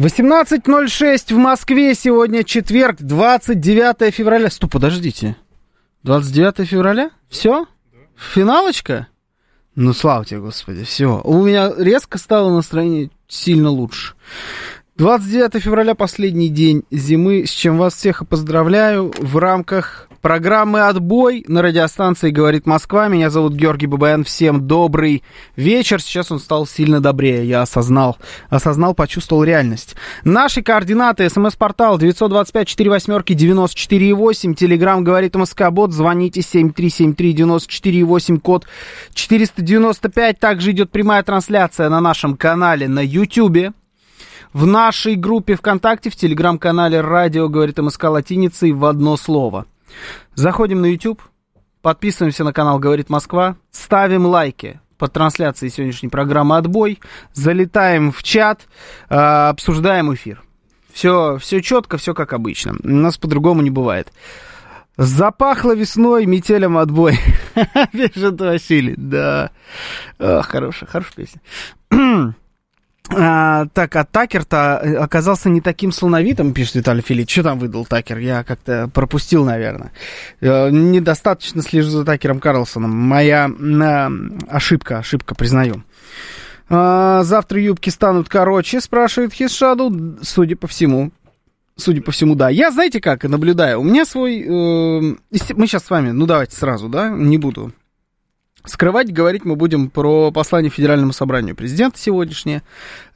18.06 в Москве. Сегодня четверг, 29 февраля. Стоп, подождите. 29 февраля? Все? Финалочка? Ну, слава тебе, Господи, все. У меня резко стало настроение сильно лучше. 29 февраля, последний день зимы, с чем вас всех и поздравляю в рамках программы «Отбой» на радиостанции «Говорит Москва». Меня зовут Георгий Бабаян. Всем добрый вечер. Сейчас он стал сильно добрее. Я осознал, осознал, почувствовал реальность. Наши координаты. СМС-портал 925-48-94-8. Телеграмм «Говорит МСК Бот». Звоните 7373-94-8, код 495. Также идет прямая трансляция на нашем канале на YouTube в нашей группе ВКонтакте, в телеграм-канале «Радио говорит МСК латиницей» в одно слово. Заходим на YouTube, подписываемся на канал «Говорит Москва», ставим лайки под трансляцией сегодняшней программы «Отбой», залетаем в чат, э, обсуждаем эфир. Все, все четко, все как обычно. У нас по-другому не бывает. Запахло весной метелем отбой. Пишет Василий. Да. Хорошая, хорошая песня. А, так, а Такер-то оказался не таким слоновитым, пишет Виталий Филипп. Что там выдал Такер? Я как-то пропустил, наверное. Э, недостаточно слежу за Такером Карлсоном. Моя э, ошибка, ошибка, признаю. А, завтра юбки станут короче, спрашивает Хисшаду. Судя по всему, судя по всему, да. Я, знаете как, наблюдаю, у меня свой... Э, мы сейчас с вами, ну давайте сразу, да, не буду Скрывать, говорить мы будем про послание Федеральному собранию президента сегодняшнее.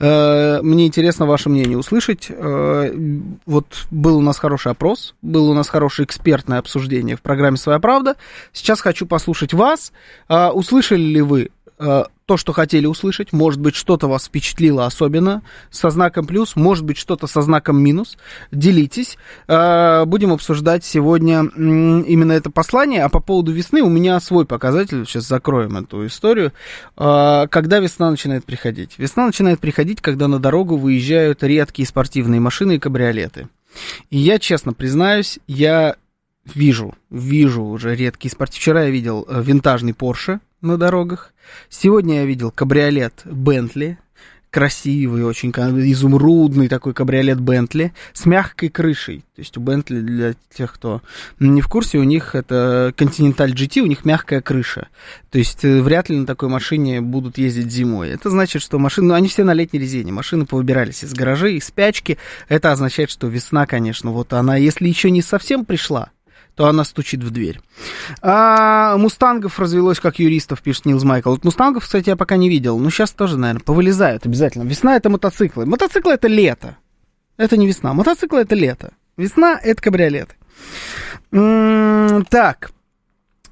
Э, мне интересно ваше мнение услышать. Э, вот был у нас хороший опрос, был у нас хорошее экспертное обсуждение в программе «Своя правда». Сейчас хочу послушать вас. Э, услышали ли вы то, что хотели услышать. Может быть, что-то вас впечатлило особенно со знаком плюс, может быть, что-то со знаком минус. Делитесь. А, будем обсуждать сегодня именно это послание. А по поводу весны у меня свой показатель. Сейчас закроем эту историю. А, когда весна начинает приходить? Весна начинает приходить, когда на дорогу выезжают редкие спортивные машины и кабриолеты. И я честно признаюсь, я вижу, вижу уже редкие спортивные. Вчера я видел э, винтажный Porsche на дорогах. Сегодня я видел кабриолет Бентли, красивый, очень изумрудный такой кабриолет Бентли с мягкой крышей. То есть у Бентли, для тех, кто не в курсе, у них это Continental GT, у них мягкая крыша. То есть э, вряд ли на такой машине будут ездить зимой. Это значит, что машины, ну, они все на летней резине, машины повыбирались из гаражей, из спячки. Это означает, что весна, конечно, вот она, если еще не совсем пришла, то она стучит в дверь. А мустангов развелось как юристов, пишет Нилс Майкл. Вот мустангов, кстати, я пока не видел. Но сейчас тоже, наверное, повылезают обязательно. Весна это мотоциклы. Мотоциклы это лето. Это не весна. Мотоциклы это лето. Весна это кабриолеты. М-м, так.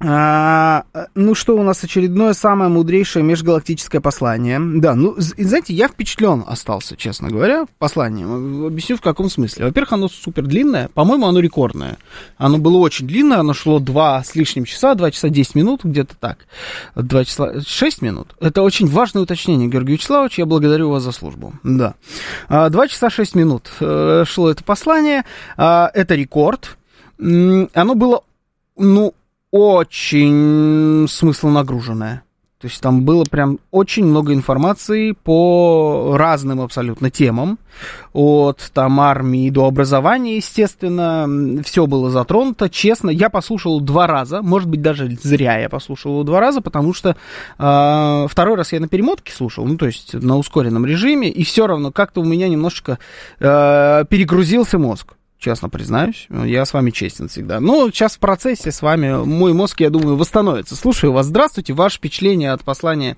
А, ну что, у нас очередное самое мудрейшее межгалактическое послание. Да, ну, знаете, я впечатлен остался, честно говоря, посланием. Объясню в каком смысле. Во-первых, оно супер длинное. По-моему, оно рекордное. Оно было очень длинное, оно шло 2 с лишним часа, 2 часа 10 минут, где-то так. 2 часа 6 минут. Это очень важное уточнение, Георгий Вячеславович, я благодарю вас за службу. Да. 2 а, часа 6 минут э, шло это послание. А, это рекорд. Оно было, ну, очень смысл нагруженная. То есть там было прям очень много информации по разным абсолютно темам. От там армии до образования, естественно. Все было затронуто. Честно, я послушал два раза. Может быть, даже зря я послушал его два раза, потому что э, второй раз я на перемотке слушал, ну, то есть на ускоренном режиме, и все равно как-то у меня немножечко э, перегрузился мозг честно признаюсь. Я с вами честен всегда. Но сейчас в процессе с вами мой мозг, я думаю, восстановится. Слушаю вас. Здравствуйте. Ваше впечатление от послания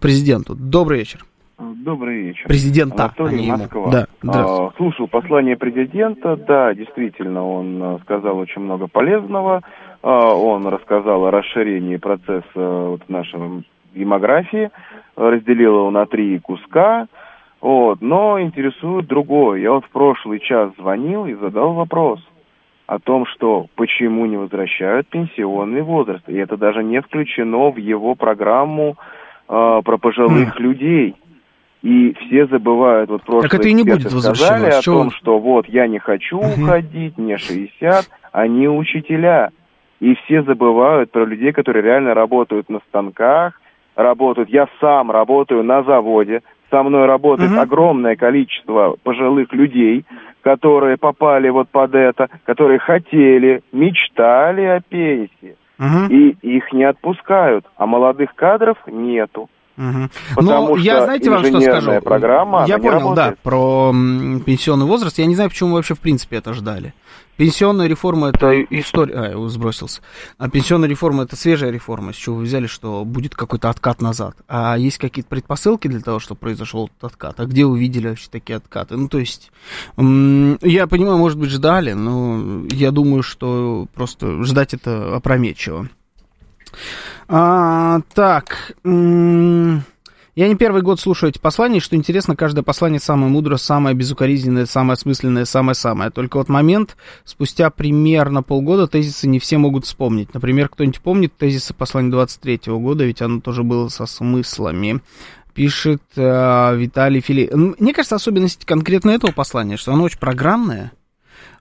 президенту. Добрый вечер. Добрый вечер. Президента, Анатолий а Москва. Да, а, слушал послание президента. Да, действительно, он а, сказал очень много полезного. А, он рассказал о расширении процесса вот, нашей демографии. разделил его на три куска, вот, но интересует другое. Я вот в прошлый час звонил и задал вопрос о том, что почему не возвращают пенсионный возраст. И это даже не включено в его программу э, про пожилых mm. людей. И все забывают, вот прошлые так это и не будет сказали о том, что вот я не хочу уходить, мне 60, они учителя. И все забывают про людей, которые реально работают на станках, работают. Я сам работаю на заводе, со мной работает uh огромное количество пожилых людей, которые попали вот под это, которые хотели, мечтали о пенсии. uh И их не отпускают, а молодых кадров нету. Угу. Потому ну, я, знаете, вам что скажу? Программа, я понял, да, про пенсионный возраст. Я не знаю, почему мы вообще в принципе это ждали. Пенсионная реформа это история... А, сбросился. А пенсионная реформа это свежая реформа. С чего вы взяли, что будет какой-то откат назад? А есть какие-то предпосылки для того, чтобы произошел этот откат? А где вы видели вообще такие откаты? Ну, то есть, я понимаю, может быть, ждали, но я думаю, что просто ждать это опрометчиво. А, так. Я не первый год слушаю эти послания, что интересно, каждое послание самое мудрое, самое безукоризненное, самое осмысленное, самое-самое. Только вот момент, спустя примерно полгода тезисы не все могут вспомнить. Например, кто-нибудь помнит тезисы послания 23 -го года, ведь оно тоже было со смыслами. Пишет э, Виталий Фили. Мне кажется, особенность конкретно этого послания, что оно очень программное,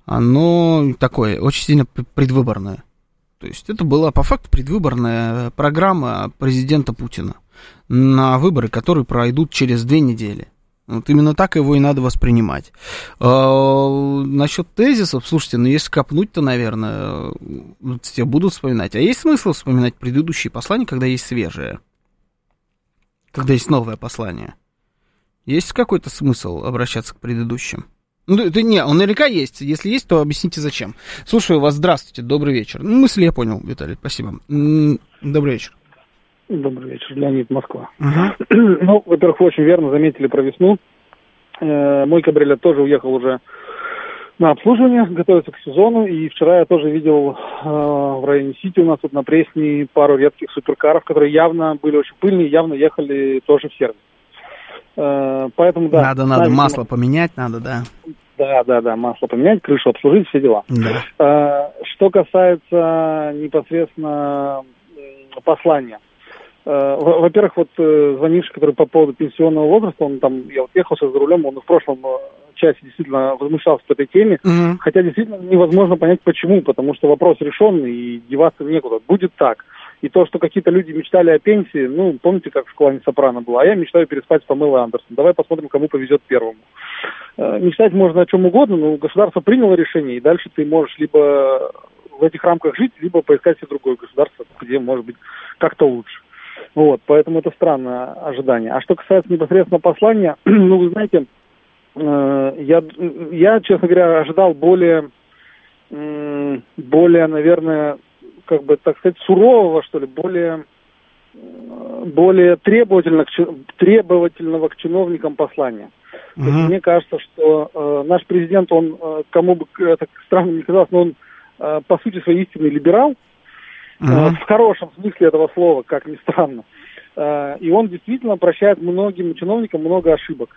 оно такое, очень сильно предвыборное. То есть это была по факту предвыборная программа президента Путина на выборы, которые пройдут через две недели. Вот именно так его и надо воспринимать. А, насчет тезисов, слушайте, ну если копнуть, то, наверное, все будут вспоминать. А есть смысл вспоминать предыдущие послания, когда есть свежее? Когда есть новое послание? Есть какой-то смысл обращаться к предыдущим? Ну, это не, он наверняка есть. Если есть, то объясните зачем. Слушаю вас, здравствуйте, добрый вечер. Ну, мысли я понял, Виталий, спасибо. Добрый вечер. Добрый вечер, Леонид, Москва. Угу. Ну, во-первых, вы очень верно заметили про весну. Э, мой кабриолет тоже уехал уже на обслуживание, готовится к сезону. И вчера я тоже видел э, в районе Сити у нас тут на Пресне пару редких суперкаров, которые явно были очень пыльные, явно ехали тоже в сервис. Э, поэтому, да. Надо, надо, масло поменять надо, да. Да, да, да, масло поменять, крышу обслужить, все дела. Да. Э, что касается непосредственно послания. Э, во-первых, вот звонивший, который по поводу пенсионного возраста, он там, я вот ехал сейчас за рулем, он в прошлом части действительно возмущался по этой теме, угу. хотя действительно невозможно понять почему, потому что вопрос решенный и деваться некуда. Будет так. И то, что какие-то люди мечтали о пенсии, ну, помните, как в клане Сопрано было, а я мечтаю переспать с Памелой Андерсон. Давай посмотрим, кому повезет первому. Э, мечтать можно о чем угодно, но государство приняло решение, и дальше ты можешь либо в этих рамках жить, либо поискать себе другое государство, где, может быть, как-то лучше. Вот, поэтому это странное ожидание. А что касается непосредственно послания, ну, вы знаете, э, я, я, честно говоря, ожидал более, более, наверное, как бы, так сказать, сурового, что ли, более, более требовательно, требовательного к чиновникам послания. Есть мне кажется, что э, наш президент, он, э, кому бы это странно не казалось, но он э, по сути своей истинный либерал, uh-huh. э, в хорошем смысле этого слова, как ни странно. Э, и он действительно прощает многим чиновникам много ошибок.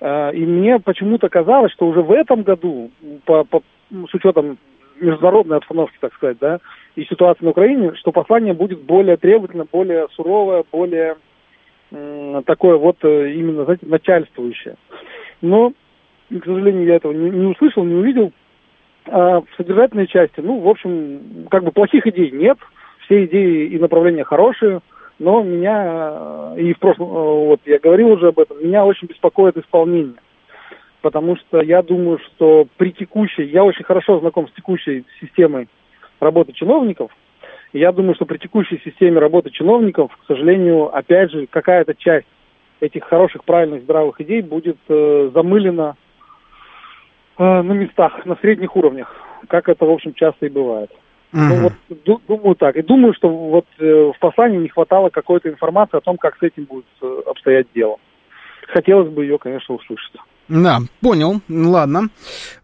Э, и мне почему-то казалось, что уже в этом году, по, по, с учетом международной обстановки, так сказать, да, и ситуации на Украине, что послание будет более требовательно, более суровое, более э, такое вот э, именно, знаете, начальствующее. Но, к сожалению, я этого не, не услышал, не увидел. А в содержательной части, ну, в общем, как бы плохих идей нет, все идеи и направления хорошие, но меня, и в прошлом, э, вот я говорил уже об этом, меня очень беспокоит исполнение. Потому что я думаю, что при текущей, я очень хорошо знаком с текущей системой работы чиновников. И я думаю, что при текущей системе работы чиновников, к сожалению, опять же, какая-то часть этих хороших, правильных, здравых идей будет э, замылена э, на местах, на средних уровнях, как это, в общем, часто и бывает. Ну, вот, думаю так. И думаю, что вот э, в послании не хватало какой-то информации о том, как с этим будет э, обстоять дело. Хотелось бы ее, конечно, услышать. Да, понял, ладно.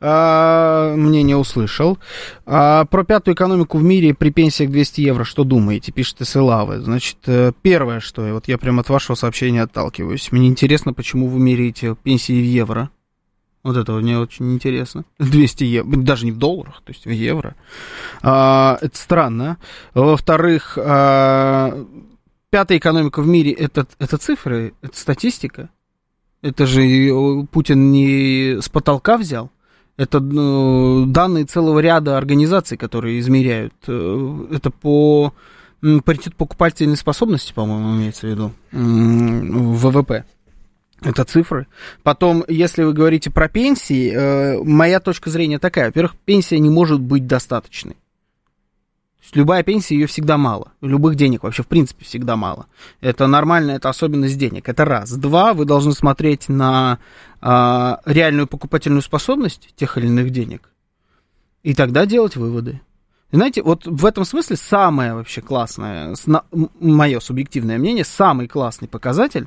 А, мнение услышал. А, про пятую экономику в мире при пенсиях 200 евро что думаете? Пишет Исылавы. Значит, э, первое, что вот я прямо от вашего сообщения отталкиваюсь. Мне интересно, почему вы меряете пенсии в евро. Вот это мне очень интересно. 200 евро, даже не в долларах, то есть в евро. А, это странно. Во-вторых, а, пятая экономика в мире это, это цифры, это статистика. Это же Путин не с потолка взял. Это ну, данные целого ряда организаций, которые измеряют. Э, это по паритет покупательной способности, по-моему, имеется в виду, ВВП. Это цифры. Потом, если вы говорите про пенсии, э, моя точка зрения такая. Во-первых, пенсия не может быть достаточной есть любая пенсия, ее всегда мало. Любых денег вообще, в принципе, всегда мало. Это нормально, это особенность денег. Это раз. Два, вы должны смотреть на а, реальную покупательную способность тех или иных денег. И тогда делать выводы. Знаете, вот в этом смысле самое вообще классное, мое субъективное мнение, самый классный показатель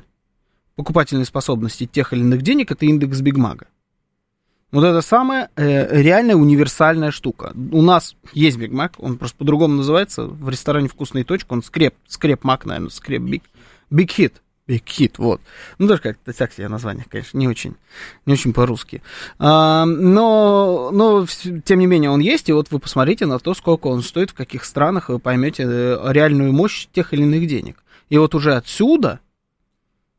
покупательной способности тех или иных денег это индекс Бигмака. Вот это самая э, реальная универсальная штука. У нас есть Биг Мак, он просто по-другому называется. В ресторане «Вкусно и точка» он скреп, скреп Мак, наверное, скреп Биг. Биг Хит. Биг Хит, вот. Ну, даже как-то так себе название, конечно, не очень, не очень по-русски. А, но, но, тем не менее, он есть, и вот вы посмотрите на то, сколько он стоит, в каких странах, вы поймете э, реальную мощь тех или иных денег. И вот уже отсюда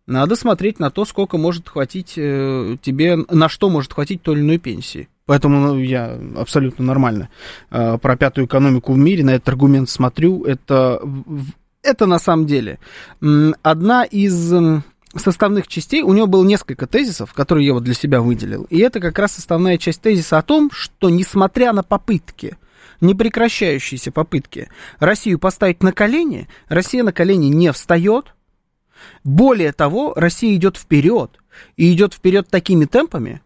надо смотреть на то, сколько может хватить э, тебе, на что может хватить той или иной пенсии. Поэтому ну, я абсолютно нормально э, про пятую экономику в мире на этот аргумент смотрю. Это, это на самом деле одна из составных частей. У него было несколько тезисов, которые я вот для себя выделил. И это как раз основная часть тезиса о том, что несмотря на попытки непрекращающиеся попытки Россию поставить на колени, Россия на колени не встает, более того, Россия идет вперед. И идет вперед такими темпами,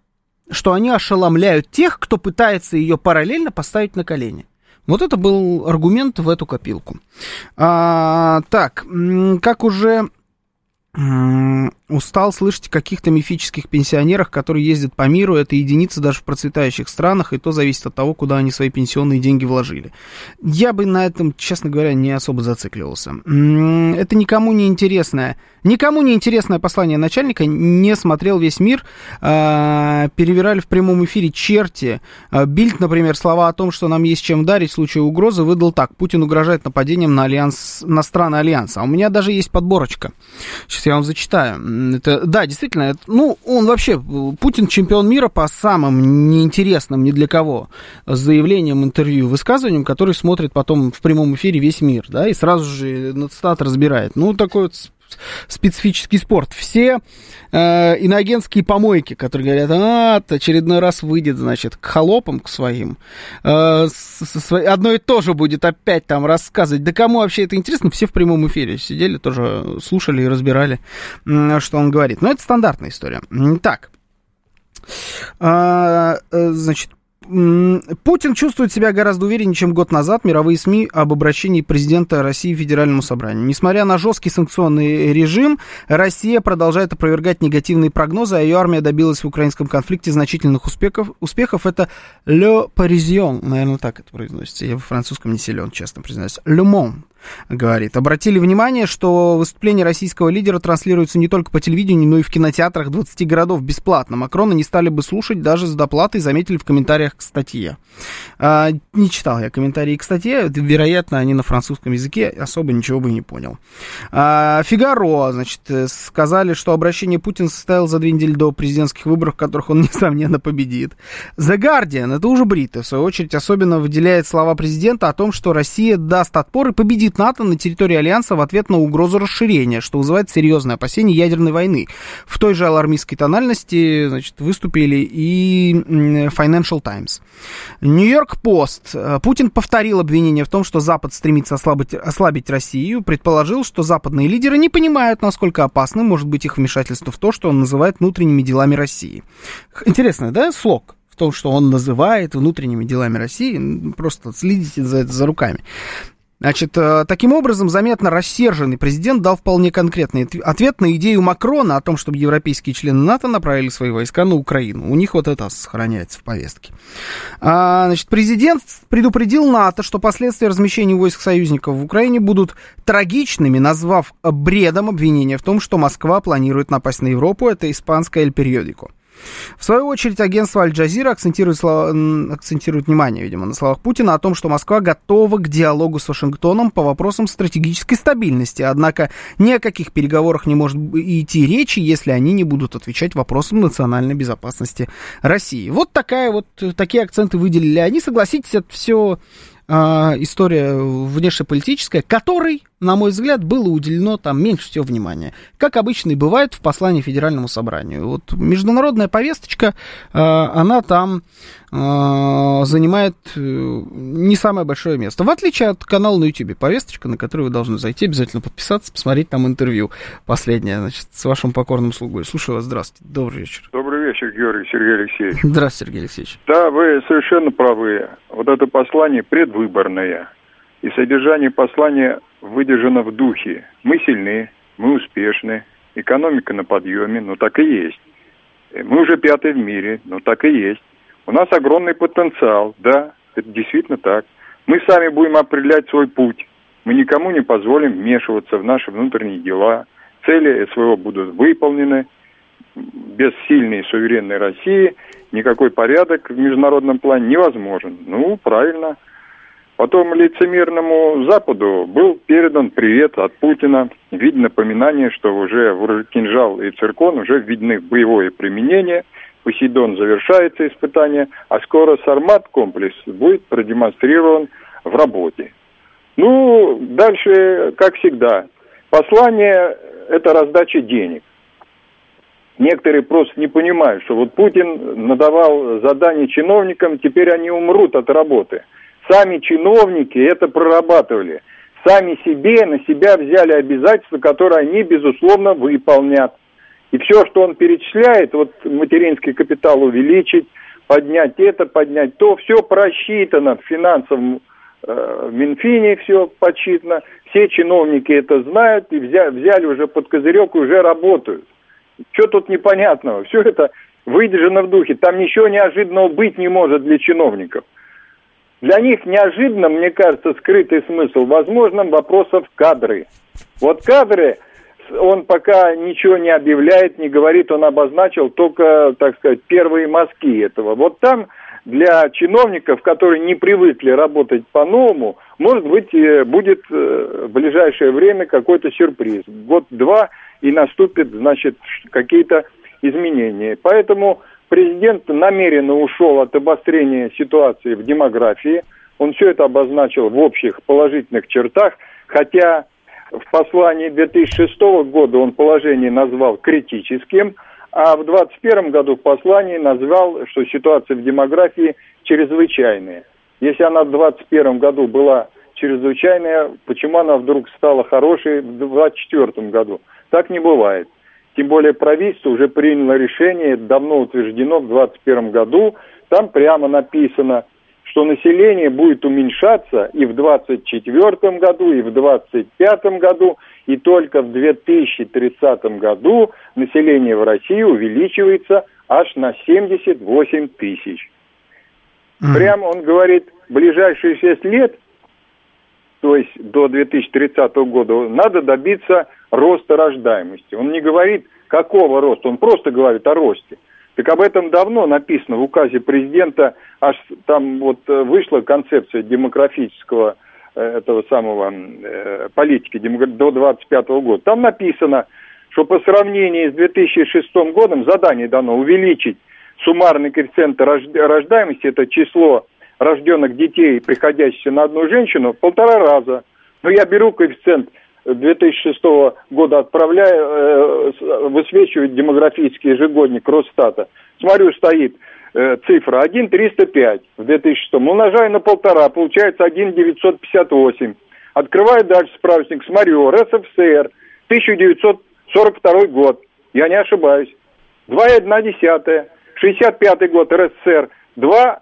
что они ошеломляют тех, кто пытается ее параллельно поставить на колени. Вот это был аргумент в эту копилку. А, так, как уже устал слышать о каких-то мифических пенсионерах, которые ездят по миру. Это единицы даже в процветающих странах, и то зависит от того, куда они свои пенсионные деньги вложили. Я бы на этом, честно говоря, не особо зацикливался. Это никому не интересное. Никому не интересное послание начальника не смотрел весь мир. А, перевирали в прямом эфире черти. А, Бильд, например, слова о том, что нам есть чем дарить в случае угрозы, выдал так. Путин угрожает нападением на, альянс, на страны Альянса. А у меня даже есть подборочка. Сейчас я вам зачитаю. Это, да, действительно, это, ну, он вообще, Путин чемпион мира по самым неинтересным ни для кого заявлениям, интервью, высказываниям, которые смотрит потом в прямом эфире весь мир, да, и сразу же на цитат разбирает. Ну, такой вот специфический спорт. Все э, иногенские помойки, которые говорят, а, очередной раз выйдет, значит, к холопам, к своим, э, с, с, одно и то же будет опять там рассказывать. Да кому вообще это интересно? Все в прямом эфире сидели, тоже слушали и разбирали, что он говорит. Но это стандартная история. Так. А, э, значит, Путин чувствует себя гораздо увереннее, чем год назад. Мировые СМИ об обращении президента России в Федеральному собранию. Несмотря на жесткий санкционный режим, Россия продолжает опровергать негативные прогнозы, а ее армия добилась в украинском конфликте значительных успехов. успехов. Это Le Parisien, наверное, так это произносится. Я в французском не силен, честно признаюсь. Le Monde говорит. Обратили внимание, что выступления российского лидера транслируются не только по телевидению, но и в кинотеатрах 20 городов бесплатно. Макрона не стали бы слушать даже с доплатой, заметили в комментариях к статье. А, не читал я комментарии к статье, вероятно, они на французском языке, особо ничего бы не понял. А, Фигаро, значит, сказали, что обращение Путина состояло за две недели до президентских выборов, в которых он, несомненно, победит. The Guardian, это уже бриты, в свою очередь, особенно выделяет слова президента о том, что Россия даст отпор и победит вводит НАТО на территории Альянса в ответ на угрозу расширения, что вызывает серьезное опасение ядерной войны. В той же алармистской тональности значит, выступили и Financial Times. Нью-Йорк Пост. Путин повторил обвинение в том, что Запад стремится ослабить, ослабить Россию, предположил, что западные лидеры не понимают, насколько опасным может быть их вмешательство в то, что он называет внутренними делами России. Интересно, да, слог? в том, что он называет внутренними делами России. Просто следите за это за руками. Значит, э, таким образом, заметно рассерженный президент дал вполне конкретный ответ на идею Макрона о том, чтобы европейские члены НАТО направили свои войска на Украину. У них вот это сохраняется в повестке. А, значит, президент предупредил НАТО, что последствия размещения войск союзников в Украине будут трагичными, назвав бредом обвинения в том, что Москва планирует напасть на Европу. Это испанская «Эль Периодико». В свою очередь, агентство Аль-Джазира акцентирует, слова, акцентирует внимание, видимо, на словах Путина о том, что Москва готова к диалогу с Вашингтоном по вопросам стратегической стабильности. Однако ни о каких переговорах не может идти речи, если они не будут отвечать вопросам национальной безопасности России. Вот такая вот, такие акценты выделили они. Согласитесь, это все история внешнеполитическая, которой, на мой взгляд, было уделено там меньше всего внимания. Как обычно и бывает в послании Федеральному собранию. Вот международная повесточка, а, она там а, занимает э, не самое большое место. В отличие от канала на YouTube, повесточка, на который вы должны зайти, обязательно подписаться, посмотреть там интервью последнее, значит, с вашим покорным слугой. Слушаю вас, здравствуйте, добрый вечер. Добрый вечер, Георгий Сергей Алексеевич. Здравствуйте, Сергей Алексеевич. Да, вы совершенно правы. Вот это послание предвыборное. И содержание послания выдержано в духе. Мы сильны, мы успешны, экономика на подъеме, ну так и есть. Мы уже пятый в мире, ну так и есть. У нас огромный потенциал, да, это действительно так. Мы сами будем определять свой путь. Мы никому не позволим вмешиваться в наши внутренние дела. Цели СВО будут выполнены. Без сильной суверенной России никакой порядок в международном плане невозможен. Ну, правильно. Потом лицемерному Западу был передан привет от Путина в виде напоминания, что уже кинжал и циркон уже введены в боевое применение – Посейдон завершается испытание, а скоро Сармат комплекс будет продемонстрирован в работе. Ну, дальше, как всегда, послание – это раздача денег. Некоторые просто не понимают, что вот Путин надавал задание чиновникам, теперь они умрут от работы. Сами чиновники это прорабатывали. Сами себе на себя взяли обязательства, которые они, безусловно, выполнят. И все, что он перечисляет, вот материнский капитал увеличить, поднять это, поднять то, все просчитано в финансовом э, Минфине, все подсчитано, все чиновники это знают и взяли уже под козырек и уже работают. Что тут непонятного? Все это выдержано в духе. Там ничего неожиданного быть не может для чиновников. Для них неожиданно, мне кажется, скрытый смысл возможным вопросов кадры. Вот кадры он пока ничего не объявляет, не говорит, он обозначил только, так сказать, первые мазки этого. Вот там для чиновников, которые не привыкли работать по-новому, может быть, э, будет э, в ближайшее время какой-то сюрприз. Год-два, и наступит, значит, какие-то изменения. Поэтому президент намеренно ушел от обострения ситуации в демографии. Он все это обозначил в общих положительных чертах, хотя в послании 2006 года он положение назвал критическим, а в 2021 году в послании назвал, что ситуация в демографии чрезвычайная. Если она в 2021 году была чрезвычайная, почему она вдруг стала хорошей в 2024 году? Так не бывает. Тем более правительство уже приняло решение, давно утверждено в 2021 году. Там прямо написано – что население будет уменьшаться и в 2024 году, и в 2025 году, и только в 2030 году население в России увеличивается аж на 78 тысяч. Mm. Прямо он говорит, ближайшие 6 лет, то есть до 2030 года, надо добиться роста рождаемости. Он не говорит, какого роста, он просто говорит о росте. Так об этом давно написано в указе президента, аж там вот э, вышла концепция демографического э, этого самого э, политики до 25 года. Там написано, что по сравнению с 2006 годом задание дано увеличить суммарный коэффициент рождаемости, это число рожденных детей, приходящихся на одну женщину, в полтора раза. Но я беру коэффициент 2006 года отправляю, э, высвечивать демографический ежегодник Росстата. Смотрю, стоит э, цифра 1,305 в 2006. Умножаю на полтора, получается 1,958. Открываю дальше справочник, смотрю, РСФСР, 1942 год. Я не ошибаюсь. 2,1. 65 год РСФСР, 2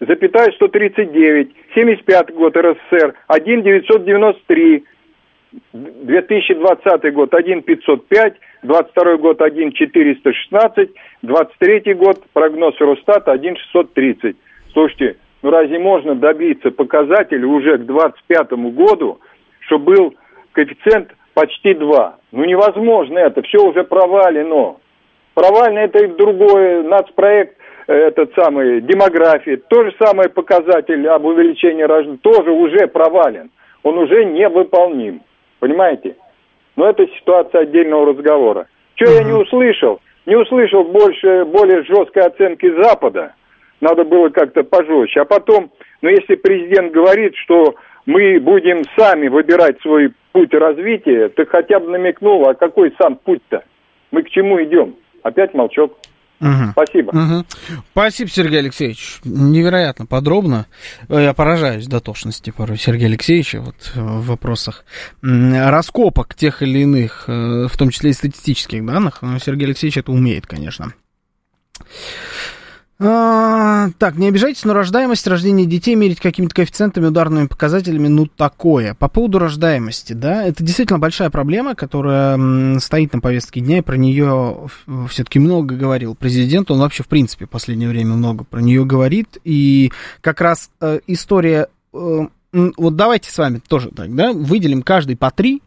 запятая 139, 75 год РСФСР 1,993, 2020 год 1,505, 22 год 1,416, 23 год прогноз Росстата 1,630. Слушайте, ну разве можно добиться показателя уже к 2025 году, что был коэффициент почти 2? Ну невозможно это, все уже провалено. Провально это и другой нацпроект, э, этот самый, демографии. То же самое показатель об увеличении рождения тоже уже провален. Он уже невыполним. Понимаете? Но это ситуация отдельного разговора. Что я не услышал? Не услышал больше, более жесткой оценки Запада. Надо было как-то пожестче. А потом, ну если президент говорит, что мы будем сами выбирать свой путь развития, ты хотя бы намекнул, а какой сам путь-то? Мы к чему идем? Опять молчок. Угу. Спасибо. Угу. Спасибо, Сергей Алексеевич. Невероятно подробно. Я поражаюсь дотошности порой Сергея Алексеевича вот, в вопросах раскопок тех или иных, э, в том числе и статистических данных. Но Сергей Алексеевич это умеет, конечно. А, так, не обижайтесь, но рождаемость, рождение детей мерить какими-то коэффициентами, ударными показателями, ну такое. По поводу рождаемости, да, это действительно большая проблема, которая стоит на повестке дня, и про нее все-таки много говорил президент, он вообще, в принципе, в последнее время много про нее говорит, и как раз э, история, э, вот давайте с вами тоже так, да, выделим каждый по три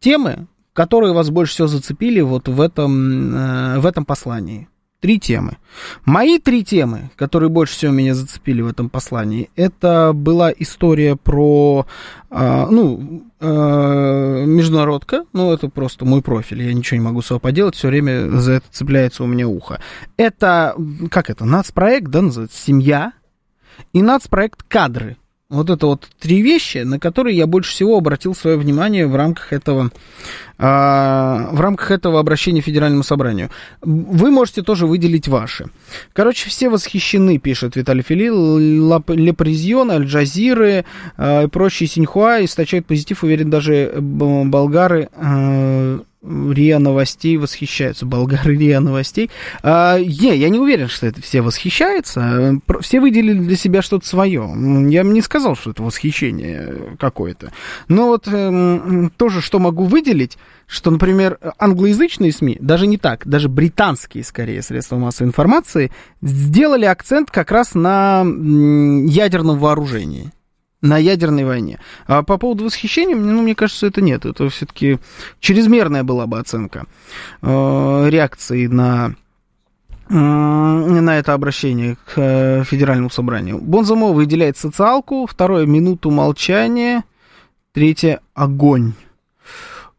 темы, которые вас больше всего зацепили вот в этом, э, в этом послании. Три темы. Мои три темы, которые больше всего меня зацепили в этом послании, это была история про, э, ну, э, международка, ну, это просто мой профиль, я ничего не могу с собой поделать, все время за это цепляется у меня ухо. Это, как это, нацпроект, да, называется, семья, и нацпроект кадры. Вот это вот три вещи, на которые я больше всего обратил свое внимание в рамках этого, э, в рамках этого обращения Федеральному собранию. Вы можете тоже выделить ваши. Короче, все восхищены, пишет Виталий Филил, Лепрезион, Аль-Джазиры э, и прочие Синьхуа источают позитив, уверен, даже э, болгары э, РИА Новостей восхищаются, болгары РИА Новостей. А, не, я не уверен, что это все восхищаются. Все выделили для себя что-то свое. Я бы не сказал, что это восхищение какое-то. Но вот э, тоже, что могу выделить, что, например, англоязычные СМИ, даже не так, даже британские, скорее, средства массовой информации, сделали акцент как раз на ядерном вооружении на ядерной войне. А по поводу восхищения, ну, мне кажется, это нет. Это все-таки чрезмерная была бы оценка э, реакции на на это обращение к э, Федеральному собранию. Бонзамо выделяет социалку, второе — минуту молчания, третье — огонь.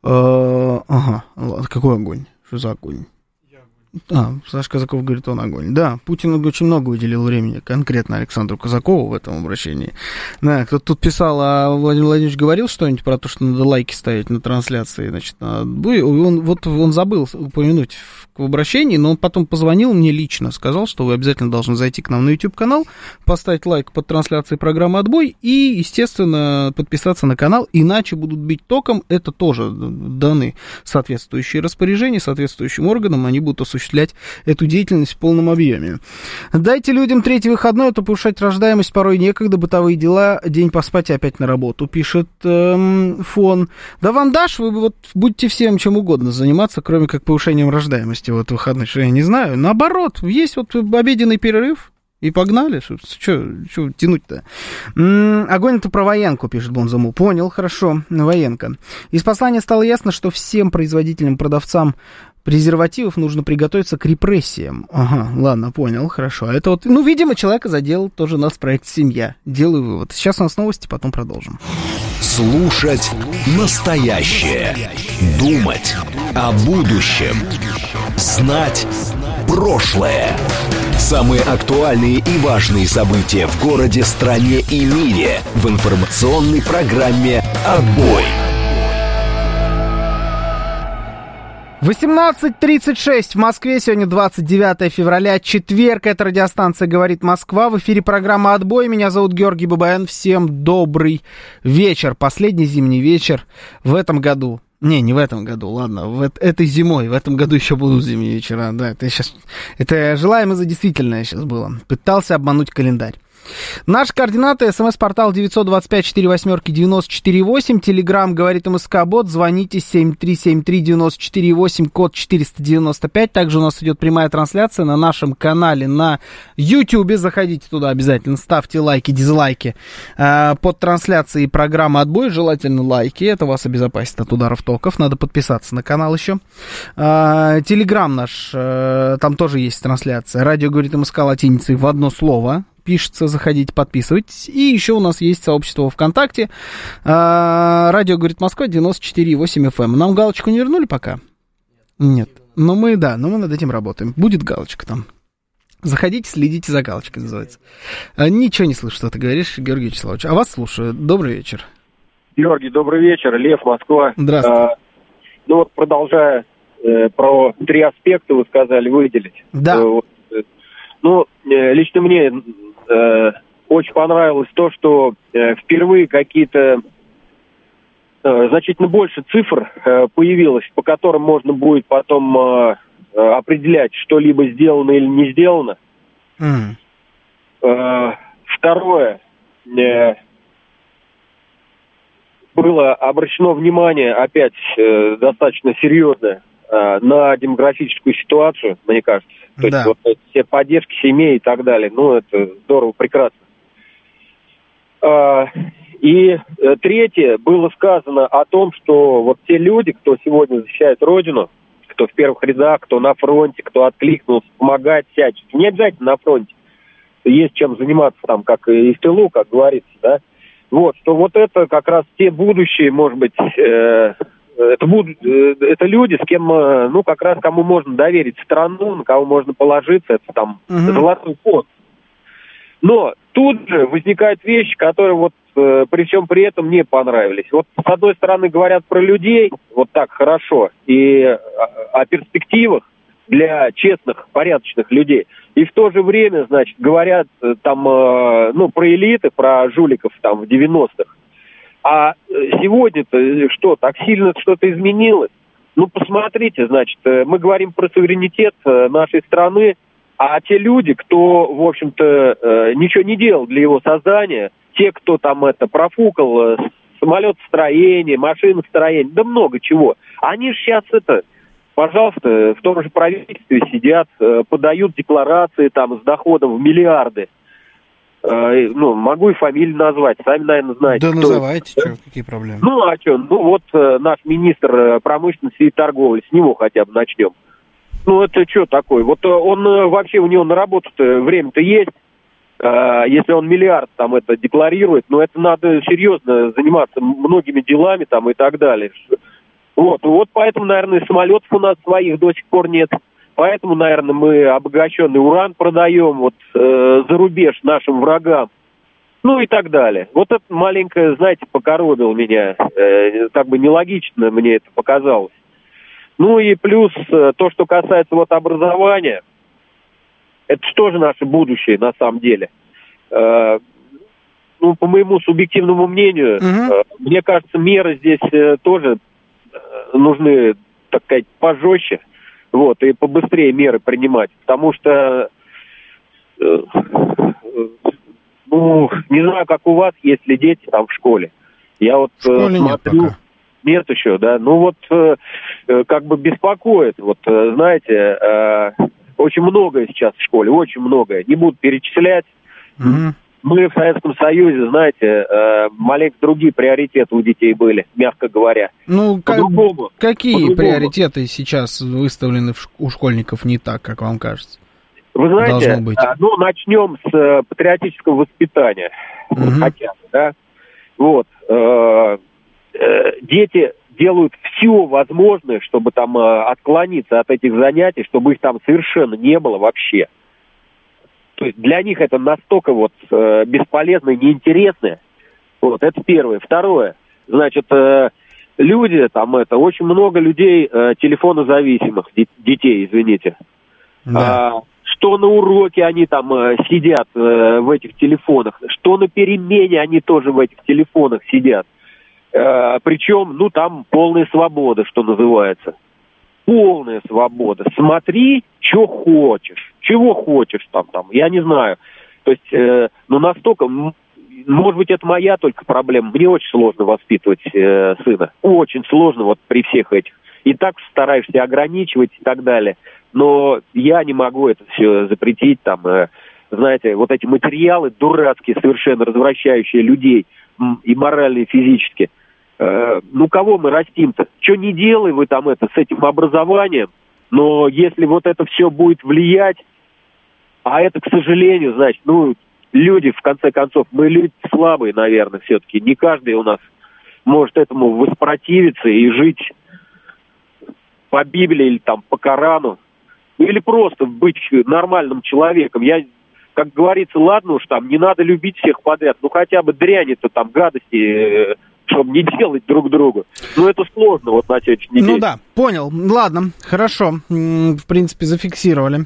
Э, ага, какой огонь? Что за огонь? А, Саша Казаков говорит, он огонь. Да, Путин очень много уделил времени конкретно Александру Казакову в этом обращении. Да, кто-то тут писал, а Владимир Владимирович говорил что-нибудь про то, что надо лайки ставить на трансляции, значит, на он, вот он забыл упомянуть в обращении, но он потом позвонил мне лично, сказал, что вы обязательно должны зайти к нам на YouTube-канал, поставить лайк под трансляцией программы «Отбой» и, естественно, подписаться на канал, иначе будут бить током, это тоже даны соответствующие распоряжения соответствующим органам, они будут осуществлять осуществлять эту деятельность в полном объеме. Дайте людям третий выходной, а то повышать рождаемость порой некогда, бытовые дела, день поспать и опять на работу, пишет эм, фон. Да вам дашь, вы вот будете всем чем угодно заниматься, кроме как повышением рождаемости вот выходной, что я не знаю. Наоборот, есть вот обеденный перерыв, и погнали. Что тянуть-то? Огонь это про военку, пишет Бонзаму. Понял, хорошо, военка. Из послания стало ясно, что всем производителям, продавцам презервативов нужно приготовиться к репрессиям. Ага, ладно, понял, хорошо. А это вот, ну, видимо, человека задел тоже нас проект «Семья». Делаю вывод. Сейчас у нас новости, потом продолжим. Слушать настоящее. Думать о будущем. Знать прошлое. Самые актуальные и важные события в городе, стране и мире в информационной программе «Отбой». 18.36 в Москве, сегодня 29 февраля, четверг, это радиостанция «Говорит Москва», в эфире программа «Отбой», меня зовут Георгий Бабаян, всем добрый вечер, последний зимний вечер в этом году, не, не в этом году, ладно, в этой зимой, в этом году еще будут зимние вечера, да, это сейчас, это желаемо за действительное сейчас было, пытался обмануть календарь. Наши координаты. СМС-портал 925-48-94-8. Телеграмм говорит МСК-бот. Звоните 7373-94-8, код 495. Также у нас идет прямая трансляция на нашем канале на YouTube. Заходите туда обязательно. Ставьте лайки, дизлайки э, под трансляцией программы «Отбой». Желательно лайки. Это вас обезопасит от ударов токов. Надо подписаться на канал еще. Э, Телеграм наш. Э, там тоже есть трансляция. Радио говорит МСК латиницей в одно слово пишется, заходите, подписывайтесь. И еще у нас есть сообщество ВКонтакте. А, радио говорит Москва 94,8 FM. Эм. Нам галочку не вернули пока? Нет. Но мы, да, но мы над этим работаем. Будет галочка там. Заходите, следите за галочкой, называется. А, ничего не слышу, что ты говоришь, Георгий Вячеславович. А вас слушаю. Добрый вечер. Георгий, добрый вечер. Лев, Москва. Здравствуйте. А, ну вот, продолжая э, про три аспекта, вы сказали выделить. Да. Э, вот, э, ну, э, лично мне э, очень понравилось то, что э, впервые какие-то э, значительно больше цифр э, появилось, по которым можно будет потом э, э определять, что либо сделано или не сделано. Mm. Э, второе. Э, было обращено внимание, опять э, достаточно серьезное, на демографическую ситуацию, мне кажется. То да. есть вот все поддержки семей и так далее. Ну, это здорово, прекрасно. А, и э, третье, было сказано о том, что вот те люди, кто сегодня защищает Родину, кто в первых рядах, кто на фронте, кто откликнулся, помогает всячески. Не обязательно на фронте. Есть чем заниматься там, как и в тылу, как говорится, да. Вот, что вот это как раз те будущие, может быть, э, это будут, э, это люди, с кем, э, ну, как раз кому можно доверить страну, на кого можно положиться, это там Мгм. золотой фонд. Но тут же возникают вещи, которые вот э, при всем при этом не понравились. Вот с одной стороны говорят про людей, вот так хорошо, и о, о перспективах для честных, порядочных людей. И в то же время, значит, говорят э, там, э, ну, про элиты, про жуликов там в 90-х. А э, сегодня-то э, что, так сильно что-то изменилось? Ну, посмотрите, значит, э, мы говорим про суверенитет нашей страны, а те люди, кто, в общем-то, ничего не делал для его создания, те, кто там это профукал, самолетостроение, машиностроение, да много чего, они же сейчас это, пожалуйста, в том же правительстве сидят, подают декларации там с доходом в миллиарды. Э, ну, могу и фамилию назвать, сами, наверное, знаете. Да называйте, это. что, какие проблемы. Ну, а что, ну вот э, наш министр э, промышленности и торговли, с него хотя бы начнем. Ну, это что такое? Вот он вообще, у него на работу-то время-то есть. Если он миллиард там это декларирует, ну, это надо серьезно заниматься многими делами там и так далее. Вот, вот поэтому, наверное, самолетов у нас своих до сих пор нет. Поэтому, наверное, мы обогащенный уран продаем вот э, за рубеж нашим врагам. Ну и так далее. Вот это маленько, знаете, покоробил меня. Э, как бы нелогично мне это показалось. Ну и плюс э, то, что касается вот образования, это что же наше будущее на самом деле? Э, ну, по моему субъективному мнению, Мгм. э, мне кажется, меры здесь э, тоже э, нужны, так сказать, пожестче, вот, и побыстрее меры принимать, потому что, э, ну, не знаю, как у вас, есть ли дети там в школе. Я вот школе э, нет смотрю, пока. нет еще, да. Ну вот э, э, как бы беспокоит. Вот э, знаете, э, очень многое сейчас в школе, очень многое. Не буду перечислять. Мгм. Мы в Советском Союзе, знаете, э, маленько другие приоритеты у детей были, мягко говоря. Ну, как- какие По-другому. приоритеты сейчас выставлены в у школьников не так, как вам кажется? Вы знаете, Должно быть. а, ну, начнем с э, патриотического воспитания. Мгм. Хотя да. Вот. э, э, дети делают все возможное, чтобы там э, отклониться от этих занятий, чтобы их там совершенно не было вообще. То есть для них это настолько вот э, бесполезно и неинтересно. Вот, это первое. Второе, значит, э, люди, там это, очень много людей э, телефонозависимых, де- детей, извините. Да. А, что на уроке они там э, сидят э, в этих телефонах, что на перемене они тоже в этих телефонах сидят. Э, причем, ну, там полная свобода, что называется. Полная свобода. Смотри, что хочешь. Чего хочешь там, там, я не знаю. То есть, э, ну, настолько, может быть, это моя только проблема. Мне очень сложно воспитывать э, сына. Очень сложно вот при всех этих. И так стараешься ограничивать и так далее. Но я не могу это все запретить, там, э, знаете, вот эти материалы дурацкие, совершенно развращающие людей и морально, и физически. Э, ну, кого мы растим-то? Что не делай вы там это с этим образованием, но если вот это все будет влиять, а это, к сожалению, значит, ну, люди, в конце концов, мы люди слабые, наверное, все-таки. Не каждый у нас может этому воспротивиться и жить по Библии или там по Корану. Или просто быть нормальным человеком. Я, как говорится, ладно уж там, не надо любить всех подряд. Ну хотя бы дряни-то там, гадости, э, чтобы не делать друг другу. Ну это сложно вот на день. Ну да, понял. Ладно, хорошо. В принципе, зафиксировали.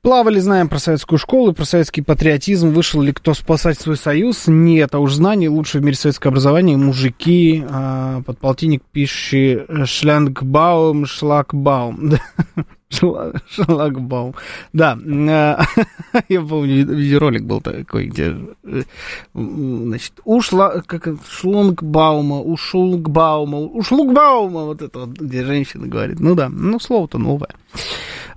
Плавали, знаем про советскую школу, про советский патриотизм. Вышел ли кто спасать свой союз? Нет, а уж знание лучшее в мире советское образование. Мужики, а, подполтинник пишет Шлянгбаум, Шлагбаум. Шлагбаум. Да, а, я помню, видеоролик был такой, где, э, значит, у Шла, как Шлунгбаума, у Шулгбаума, у Шлугбаума, вот это вот, где женщина говорит. Ну да, ну слово-то новое.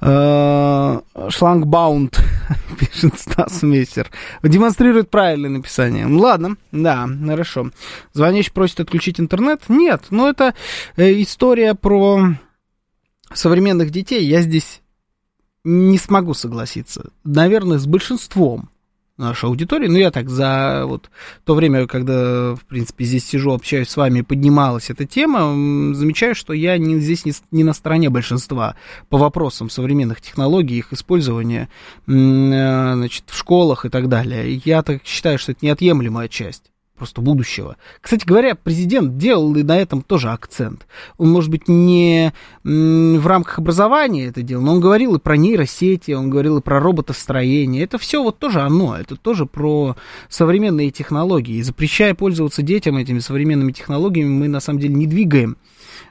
Э, шлангбаунд, пишет Стас Мессер. Демонстрирует правильное написание. Ладно, да, хорошо. Звонящий просит отключить интернет? Нет, но это э, история про современных детей. Я здесь не смогу согласиться. Наверное, с большинством нашей аудитории. Ну, я так за вот то время, когда, в принципе, здесь сижу, общаюсь с вами, поднималась эта тема, замечаю, что я не, здесь не, не на стороне большинства по вопросам современных технологий, их использования э, значит, в школах и так далее. Я так считаю, что это неотъемлемая часть просто будущего. Кстати говоря, президент делал и на этом тоже акцент. Он, может быть, не в рамках образования это делал, но он говорил и про нейросети, он говорил и про роботостроение. Это все вот тоже оно, это тоже про современные технологии. И запрещая пользоваться детям этими современными технологиями, мы на самом деле не двигаем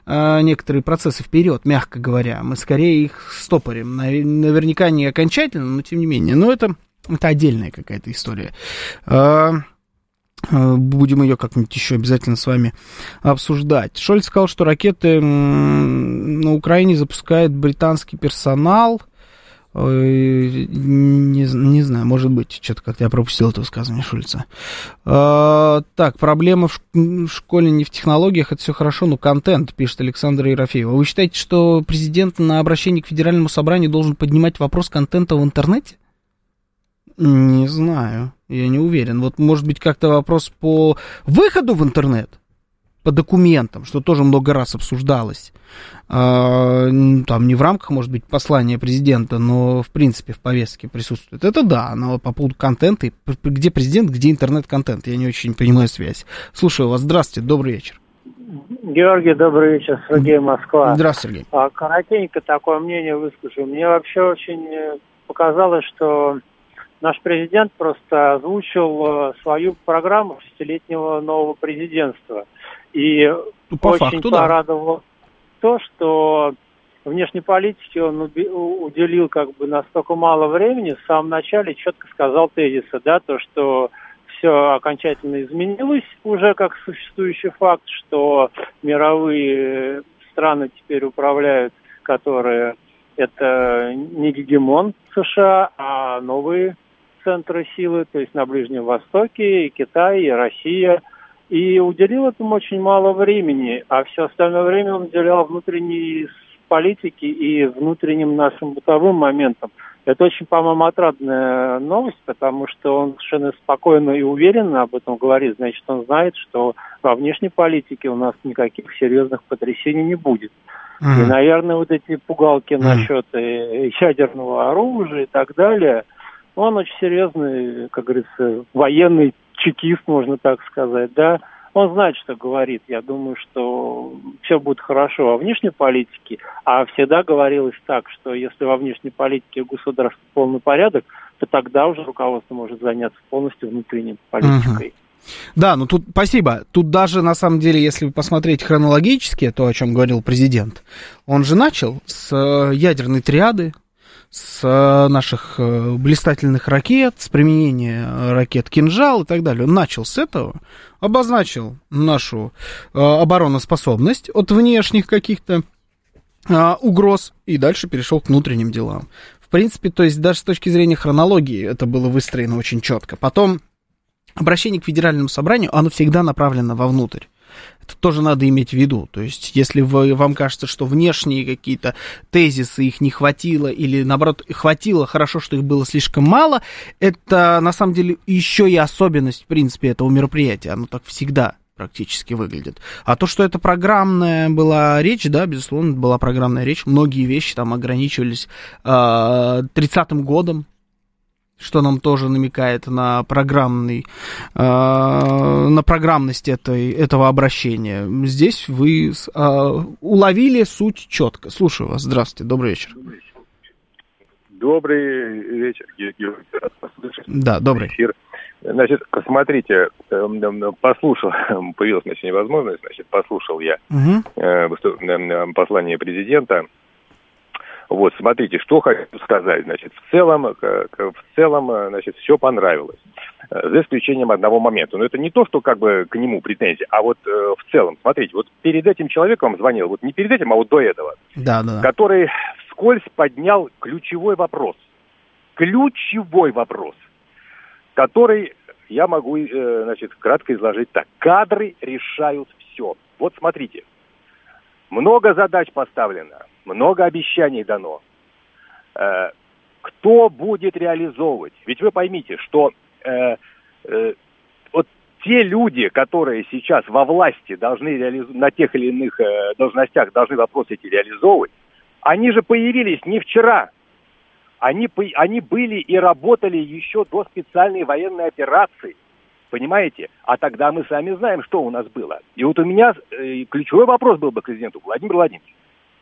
а, некоторые процессы вперед, мягко говоря. Мы скорее их стопорим. Наверняка не окончательно, но тем не менее. Но это, это отдельная какая-то история. Э, будем ее как-нибудь еще обязательно с вами обсуждать. Шольц сказал, что ракеты на Украине запускает британский персонал. Не, не знаю, может быть, что-то как-то я пропустил это высказывание Шульца. А, так, проблема в школе не в технологиях, это все хорошо, но контент, пишет Александр Ерофеева. Вы считаете, что президент на обращении к федеральному собранию должен поднимать вопрос контента в интернете? Не знаю, я не уверен. Вот, может быть, как-то вопрос по выходу в интернет, по документам, что тоже много раз обсуждалось. А, там не в рамках, может быть, послания президента, но, в принципе, в повестке присутствует. Это да, но по поводу контента, где президент, где интернет-контент, я не очень понимаю связь. Слушаю вас, здравствуйте, добрый вечер. Георгий, добрый вечер, Сергей Москва. Здравствуйте, Сергей. А, коротенько такое мнение выскажу. Мне вообще очень э, показалось, что наш президент просто озвучил э, свою программу шестилетнего нового президентства. И ну, по очень факту, порадовало да. то, что внешней политике он уделил как бы настолько мало времени, в самом начале четко сказал тезисы, да, то, что все окончательно изменилось уже как существующий факт, что мировые страны теперь управляют, которые это не гегемон США, а новые центры силы, то есть на Ближнем Востоке, и Китай, и Россия. И уделил этому очень мало времени, а все остальное время он уделял внутренней политике и внутренним нашим бытовым моментам. Это очень, по-моему, отрадная новость, потому что он совершенно спокойно и уверенно об этом говорит. Значит, он знает, что во внешней политике у нас никаких серьезных потрясений не будет. Mm-hmm. И, наверное, вот эти пугалки mm-hmm. насчет э, ядерного оружия и так далее – он очень серьезный, как говорится, военный чекист, можно так сказать, да. Он знает, что говорит. Я думаю, что все будет хорошо во внешней политике. А всегда говорилось так, что если во внешней политике государства полный порядок, то тогда уже руководство может заняться полностью внутренней политикой. Угу. Да, ну тут спасибо. Тут даже на самом деле, если посмотреть хронологически, то, о чем говорил президент, он же начал с э, ядерной триады, с э, наших э, блистательных ракет, с применения ракет «Кинжал» и так далее. Он начал с этого, обозначил нашу обороноспособность от внешних каких-то угроз и дальше перешел к внутренним делам. В принципе, то есть даже с точки зрения хронологии это было выстроено очень четко. Потом обращение к федеральному собранию, оно всегда направлено вовнутрь. Это тоже надо иметь в виду. То есть, если вы, вам кажется, что внешние какие-то тезисы их не хватило, или наоборот, хватило, хорошо, что их было слишком мало, это на самом деле еще и особенность, в принципе, этого мероприятия. Оно так всегда практически выглядит. А то, что это программная была речь, да, безусловно, была программная речь. Многие вещи там ограничивались э, 30-м годом, что нам тоже намекает на программный, э, на программность этой, этого обращения. Здесь вы э, уловили суть четко. Слушаю вас. Здравствуйте, добрый вечер. Добрый вечер, Георгий. Да, добрый. Эфир. Значит, смотрите, послушал, появилась на сегодня возможность, значит, послушал я угу. послание президента вот, смотрите, что хочу сказать. Значит, в целом, в целом, значит, все понравилось. Э, за исключением одного момента. Но это не то, что как бы к нему претензии, а вот э, в целом, смотрите, вот перед этим человеком звонил, вот не перед этим, а вот до этого, да, да. который вскользь поднял ключевой вопрос. Ключевой вопрос, который я могу, э, значит, кратко изложить так. Кадры решают все. Вот смотрите, много задач поставлено, много обещаний дано. Э, кто будет реализовывать? Ведь вы поймите, что э, э, вот те люди, которые сейчас во власти должны реализовать, на тех или иных э, должностях должны вопросы эти реализовывать, они же появились не вчера. Они, они были и работали еще до специальной военной операции. Понимаете? А тогда мы сами знаем, что у нас было. И вот у меня э, ключевой вопрос был бы к президенту Владимиру Владимировичу.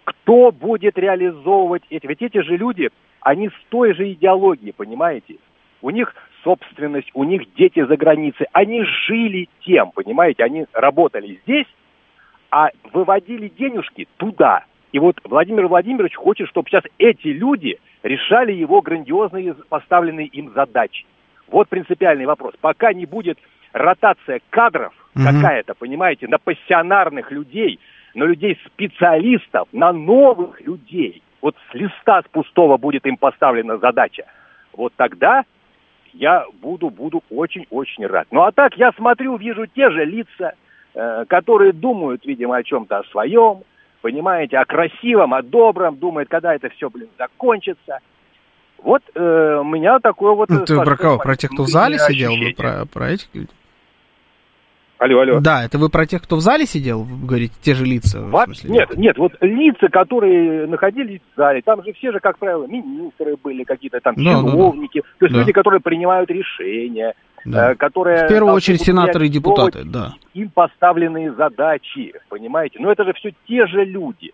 Кто будет реализовывать эти? Ведь эти же люди, они с той же идеологией, понимаете? У них собственность, у них дети за границей. Они жили тем, понимаете? Они работали здесь, а выводили денежки туда. И вот Владимир Владимирович хочет, чтобы сейчас эти люди решали его грандиозные поставленные им задачи. Вот принципиальный вопрос. Пока не будет ротация кадров угу. какая-то, понимаете, на пассионарных людей, на людей-специалистов, на новых людей. Вот с листа с пустого будет им поставлена задача. Вот тогда я буду, буду очень-очень рад. Ну а так я смотрю, вижу те же лица, э, которые думают, видимо, о чем-то о своем, понимаете, о красивом, о добром, думают, когда это все, блин, закончится. Вот э, у меня такое вот... Ну, ты про кого? Про тех, кто в зале сидел? Про, про этих людей? Алло, алло. Да, это вы про тех, кто в зале сидел, говорите, те же лица? Во... Смысле, нет, нет, вот лица, которые находились в зале, там же все же, как правило, министры были, какие-то там да, чиновники, да, да. то есть да. люди, которые принимают решения, да. э, которые... В первую очередь сенаторы и депутаты, да. Им поставленные задачи, понимаете? Но это же все те же люди.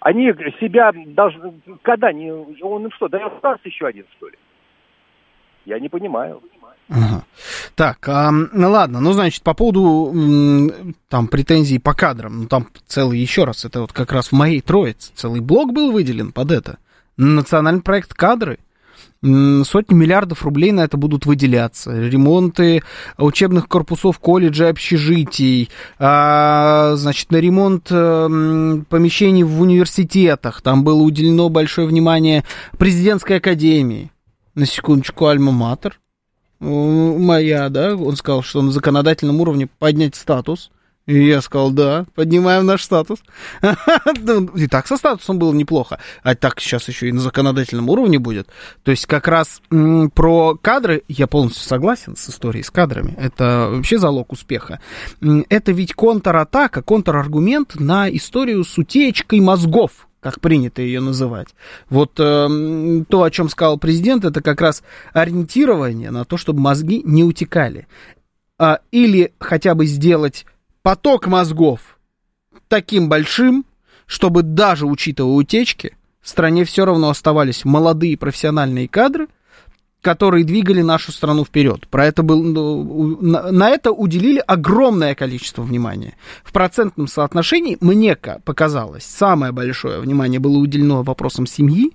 Они себя должны... Когда? Не, он им что, дает старт еще один, что ли? Я не понимаю. Ага. Так, а, ну ладно, ну, значит, по поводу там претензий по кадрам, ну, там целый, еще раз, это вот как раз в моей троице, целый блок был выделен под это. Национальный проект «Кадры», сотни миллиардов рублей на это будут выделяться. Ремонты учебных корпусов колледжей, общежитий, а, значит, на ремонт э, помещений в университетах. Там было уделено большое внимание президентской академии. На секундочку, Альма-Матер моя, да, он сказал, что на законодательном уровне поднять статус. И я сказал, да, поднимаем наш статус. Ну, и так со статусом было неплохо. А так сейчас еще и на законодательном уровне будет. То есть как раз про кадры я полностью согласен с историей с кадрами. Это вообще залог успеха. Это ведь контратака, контраргумент на историю с утечкой мозгов как принято ее называть. Вот э, то, о чем сказал президент, это как раз ориентирование на то, чтобы мозги не утекали. А, или хотя бы сделать поток мозгов таким большим, чтобы даже учитывая утечки, в стране все равно оставались молодые профессиональные кадры – которые двигали нашу страну вперед. Про это был, ну, на это уделили огромное количество внимания. В процентном соотношении, мне показалось, самое большое внимание было уделено вопросам семьи,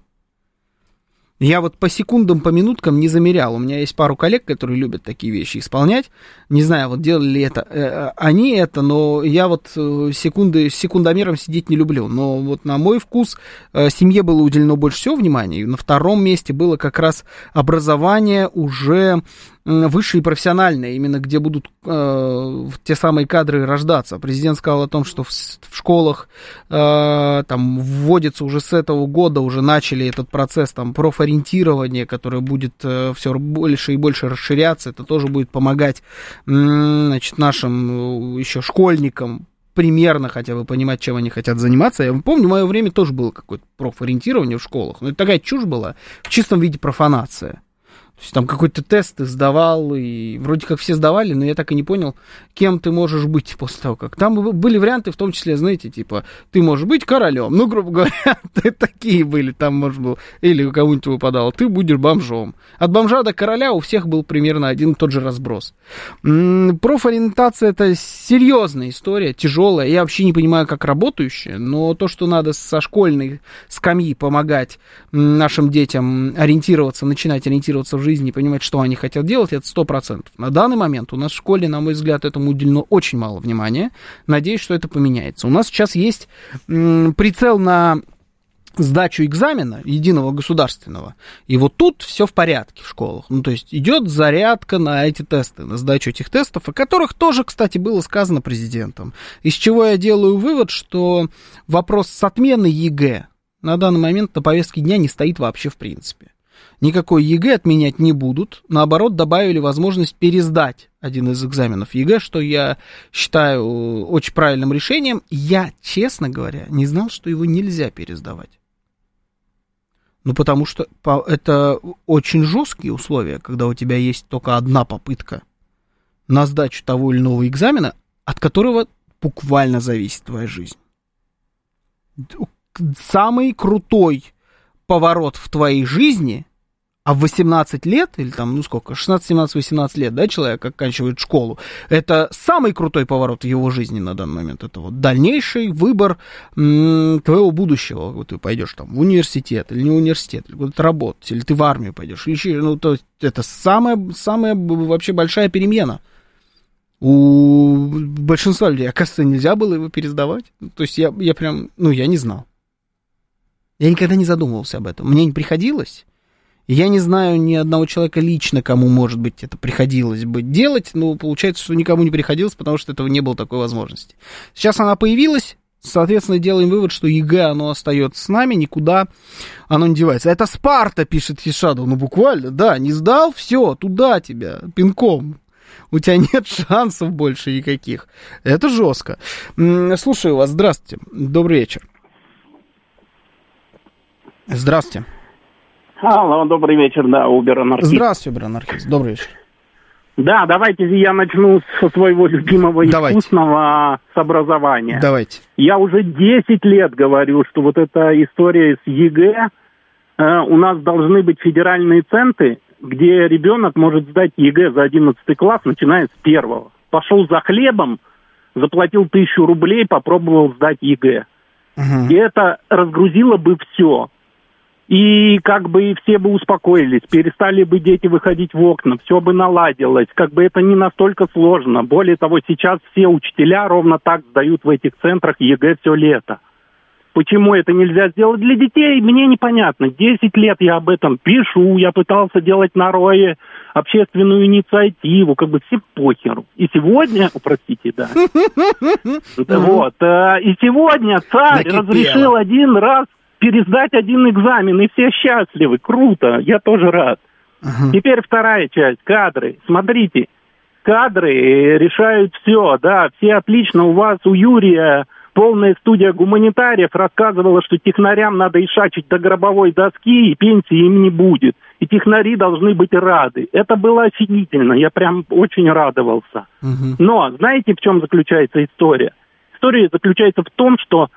Я вот по секундам, по минуткам не замерял. У меня есть пару коллег, которые любят такие вещи исполнять. Не знаю, вот делали ли это э, э они это, но я вот э, секунды, секундомером сидеть не люблю. Но вот на мой вкус э, семье было уделено больше всего внимания. И на втором месте было как раз образование уже высшие профессиональные, именно где будут э, те самые кадры рождаться. Президент сказал о том, что в, в школах э, там вводится уже с этого года, уже начали этот процесс там профориентирования, который будет э, все больше и больше расширяться. Это тоже будет помогать э, значит, нашим э, еще школьникам примерно хотя бы понимать, чем они хотят заниматься. Я помню, в мое время тоже было какое-то профориентирование в школах. Но это такая чушь была, в чистом виде профанация. То есть там какой-то тест ты сдавал, и вроде как все сдавали, но я так и не понял, кем ты можешь быть после того, как... Там были варианты, в том числе, знаете, типа, ты можешь быть королем, ну, грубо говоря, такие были, там можно было, или у кого-нибудь выпадало, ты будешь бомжом. От бомжа до короля у всех был примерно один и тот же разброс. Профориентация это серьезная история, тяжелая, я вообще не понимаю, как работающая, но то, что надо со школьной скамьи помогать нашим детям ориентироваться, начинать ориентироваться в жизни, понимать, что они хотят делать, это сто процентов. На данный момент у нас в школе, на мой взгляд, этому уделено очень мало внимания. Надеюсь, что это поменяется. У нас сейчас есть прицел на сдачу экзамена единого государственного. И вот тут все в порядке в школах. Ну, то есть идет зарядка на эти тесты, на сдачу этих тестов, о которых тоже, кстати, было сказано президентом. Из чего я делаю вывод, что вопрос с отменой ЕГЭ на данный момент на повестке дня не стоит вообще в принципе никакой ЕГЭ отменять не будут. Наоборот, добавили возможность пересдать один из экзаменов ЕГЭ, что я считаю очень правильным решением. Я, честно говоря, не знал, что его нельзя пересдавать. Ну, потому что это очень жесткие условия, когда у тебя есть только одна попытка на сдачу того или иного экзамена, от которого буквально зависит твоя жизнь. Самый крутой поворот в твоей жизни а в 18 лет, или там, ну сколько, 16, 17, 18 лет, да, человек оканчивает школу, это самый крутой поворот в его жизни на данный момент. Это вот дальнейший выбор м, твоего будущего. Вот ты пойдешь там в университет, или не в университет, или куда-то работать, или ты в армию пойдешь. Еще, ну, то есть это самая, самая вообще большая перемена. У большинства людей, оказывается, нельзя было его пересдавать. То есть я, я прям, ну, я не знал. Я никогда не задумывался об этом. Мне не приходилось. Я не знаю ни одного человека лично, кому, может быть, это приходилось бы делать, но получается, что никому не приходилось, потому что этого не было такой возможности. Сейчас она появилась, соответственно, делаем вывод, что ЕГЭ, оно остается с нами, никуда оно не девается. Это Спарта, пишет Хишаду, ну буквально, да, не сдал, все, туда тебя, пинком. У тебя нет шансов больше никаких. Это жестко. Слушаю вас, здравствуйте, добрый вечер. Здравствуйте. Алло, добрый вечер, да, Убер Анархист. Здравствуйте, Убер Анархист, добрый вечер. Да, давайте я начну со своего любимого давайте. искусственного с образования. Давайте. Я уже 10 лет говорю, что вот эта история с ЕГЭ, э, у нас должны быть федеральные центры, где ребенок может сдать ЕГЭ за 11 класс, начиная с первого. Пошел за хлебом, заплатил тысячу рублей, попробовал сдать ЕГЭ. Угу. И это разгрузило бы все и как бы все бы успокоились, перестали бы дети выходить в окна, все бы наладилось, как бы это не настолько сложно. Более того, сейчас все учителя ровно так сдают в этих центрах ЕГЭ все лето. Почему это нельзя сделать для детей, мне непонятно. Десять лет я об этом пишу, я пытался делать на Рое общественную инициативу, как бы все похеру. И сегодня, простите, да. Вот. Э, и сегодня царь разрешил один раз пересдать один экзамен, и все счастливы. Круто, я тоже рад. Uh-huh. Теперь вторая часть, кадры. Смотрите, кадры решают все, да, все отлично. У вас, у Юрия, полная студия гуманитариев рассказывала, что технарям надо ишачить до гробовой доски, и пенсии им не будет. И технари должны быть рады. Это было офигительно, я прям очень радовался. Uh-huh. Но знаете, в чем заключается история? История заключается в том, что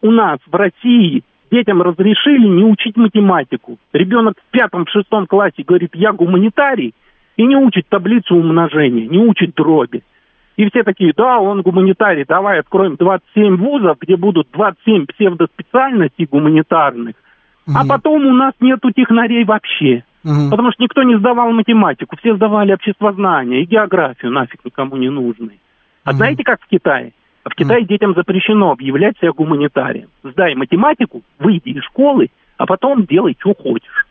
у нас в России детям разрешили не учить математику. Ребенок в пятом, шестом классе говорит, я гуманитарий, и не учит таблицу умножения, не учит дроби. И все такие, да, он гуманитарий, давай откроем 27 вузов, где будут 27 псевдоспециальностей гуманитарных. А потом у нас нету технарей вообще. Потому что никто не сдавал математику, все сдавали обществознание и географию, нафиг никому не нужны. А знаете, как в Китае? В Китае детям запрещено объявлять себя гуманитарием. Сдай математику, выйди из школы, а потом делай, что хочешь.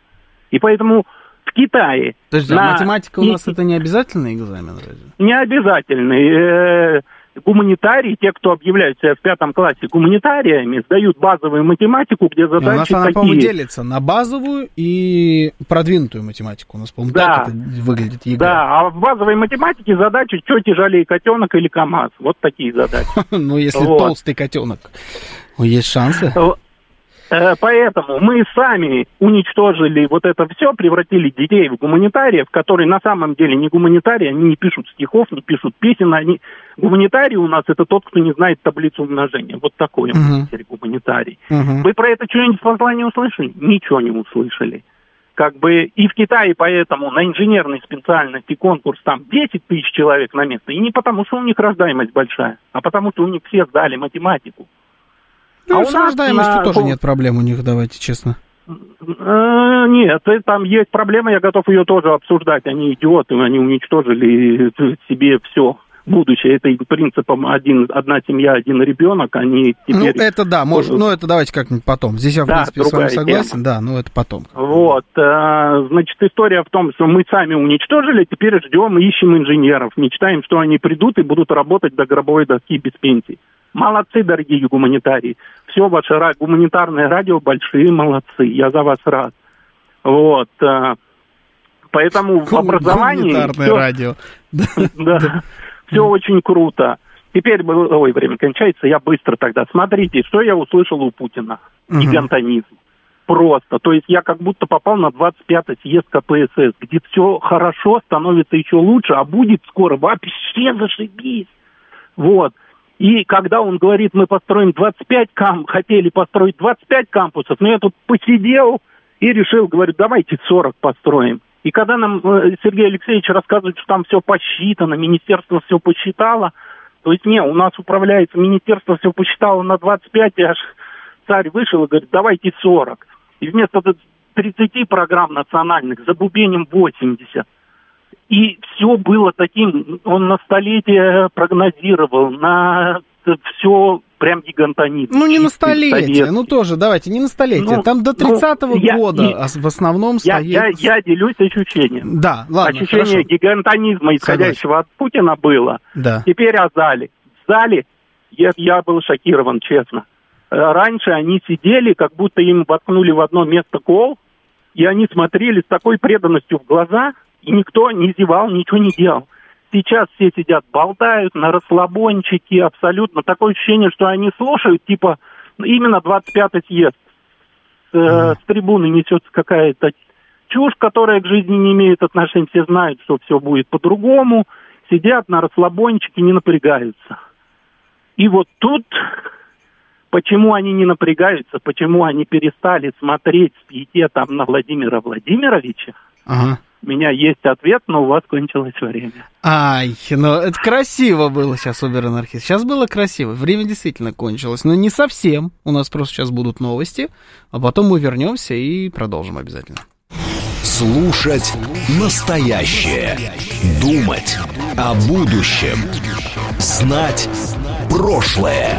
И поэтому в Китае... Подожди, на- а математика у нас это не обязательный экзамен разве? не обязательный. Э, Гуманитарии, те, кто объявляют себя в пятом классе гуманитариями, сдают базовую математику, где И у нас задачи она, по-моему, такие. делится на базовую и продвинутую математику. У нас, по-моему, Да. так это выглядит ЕГЭ. Да, а в базовой математике задачи, что тяжелее котенок или КАМАЗ. Вот такие задачи. Ну, если толстый котенок, ну, есть шансы. Э, Поэтому мы сами уничтожили вот это все, превратили детей в гуманитариев, которые на самом деле не гуманитарии, они не пишут стихов, не пишут песен, они гуманитарий у нас это тот, кто не знает таблицу умножения. Вот такой Мгм. теперь гуманитарий. Мгм. Вы про это что-нибудь в послании услышали? Ничего не услышали. Как бы и в Китае поэтому на инженерной специальности конкурс там 10 тысяч человек на место. И не потому, что у них рождаемость большая, а потому, что у них все сдали математику. Ну, а с рождаемостью на- тоже нет проблем у них, давайте честно. Э, Нет, э, там есть проблема, я готов ее тоже обсуждать. Они идиоты, они уничтожили э, себе все будущее. Это принципом один, одна семья, один ребенок, они теперь... Ну, это да, может, ну, это давайте как-нибудь потом. Здесь я, в Да, принципе, с вами согласен, тема. да, но это потом. Вот, значит, история в том, что мы сами уничтожили, теперь ждем, ищем инженеров, мечтаем, что они придут и будут работать до гробовой доски без пенсии. Молодцы, дорогие гуманитарии. Все ваше гуманитарное радио большие молодцы. Я за вас рад. Вот. э, Поэтому в образовании... Гуманитарное всё- радио. да. Все очень круто. Теперь, ой, время кончается, я быстро тогда. Смотрите, что я услышал у Путина. Гигантонизм. Просто. То есть я как будто попал на 25-й съезд КПСС, где все хорошо, становится еще лучше, а будет скоро вообще зашибись. Вот. И когда он говорит, мы построим 25 кам, хотели построить 25 кампусов, но я тут посидел и решил, говорю, давайте 40 построим. И когда нам э, Сергей Алексеевич рассказывает, что там все посчитано, министерство все посчитало, то есть не, у нас управляется, министерство все посчитало на 25, и аж царь вышел и говорит, давайте 40. И вместо 30 программ национальных забубеним 80. И все было таким, он на столетие прогнозировал, на все прям гигантонит. Ну, не на столетие, советский. ну тоже, давайте, не на столетие. Ну, Там до ну, 30-го я- года а в основном Я, стоит... я, я делюсь ощущением. Да, ладно, Ощущение хорошо. гигантонизма, исходящего от Путина, было. Да. Теперь о зале. В зале я, я был шокирован, честно. Э, Раньше они сидели, как будто им воткнули в одно место кол, и они смотрели с такой преданностью в глаза, и никто не зевал, ничего не делал. Сейчас все сидят, болтают на расслабончике, абсолютно. Такое ощущение, что они слушают, типа, именно 25-й съезд. Э, С трибуны несется какая-то чушь, которая к жизни не имеет отношения. Все знают, что все будет по-другому. Сидят на расслабончике, не напрягаются. И вот тут, почему они не напрягаются, почему они перестали смотреть с пиететом на Владимира Владимировича, Ага. У меня есть ответ, но у вас кончилось время. Ай, ну это красиво было сейчас, обер-анархист. Сейчас было красиво. Время действительно кончилось. Но не совсем. У нас просто сейчас будут новости, а потом мы вернемся и продолжим обязательно. Слушать настоящее. Думать о будущем. Знать прошлое.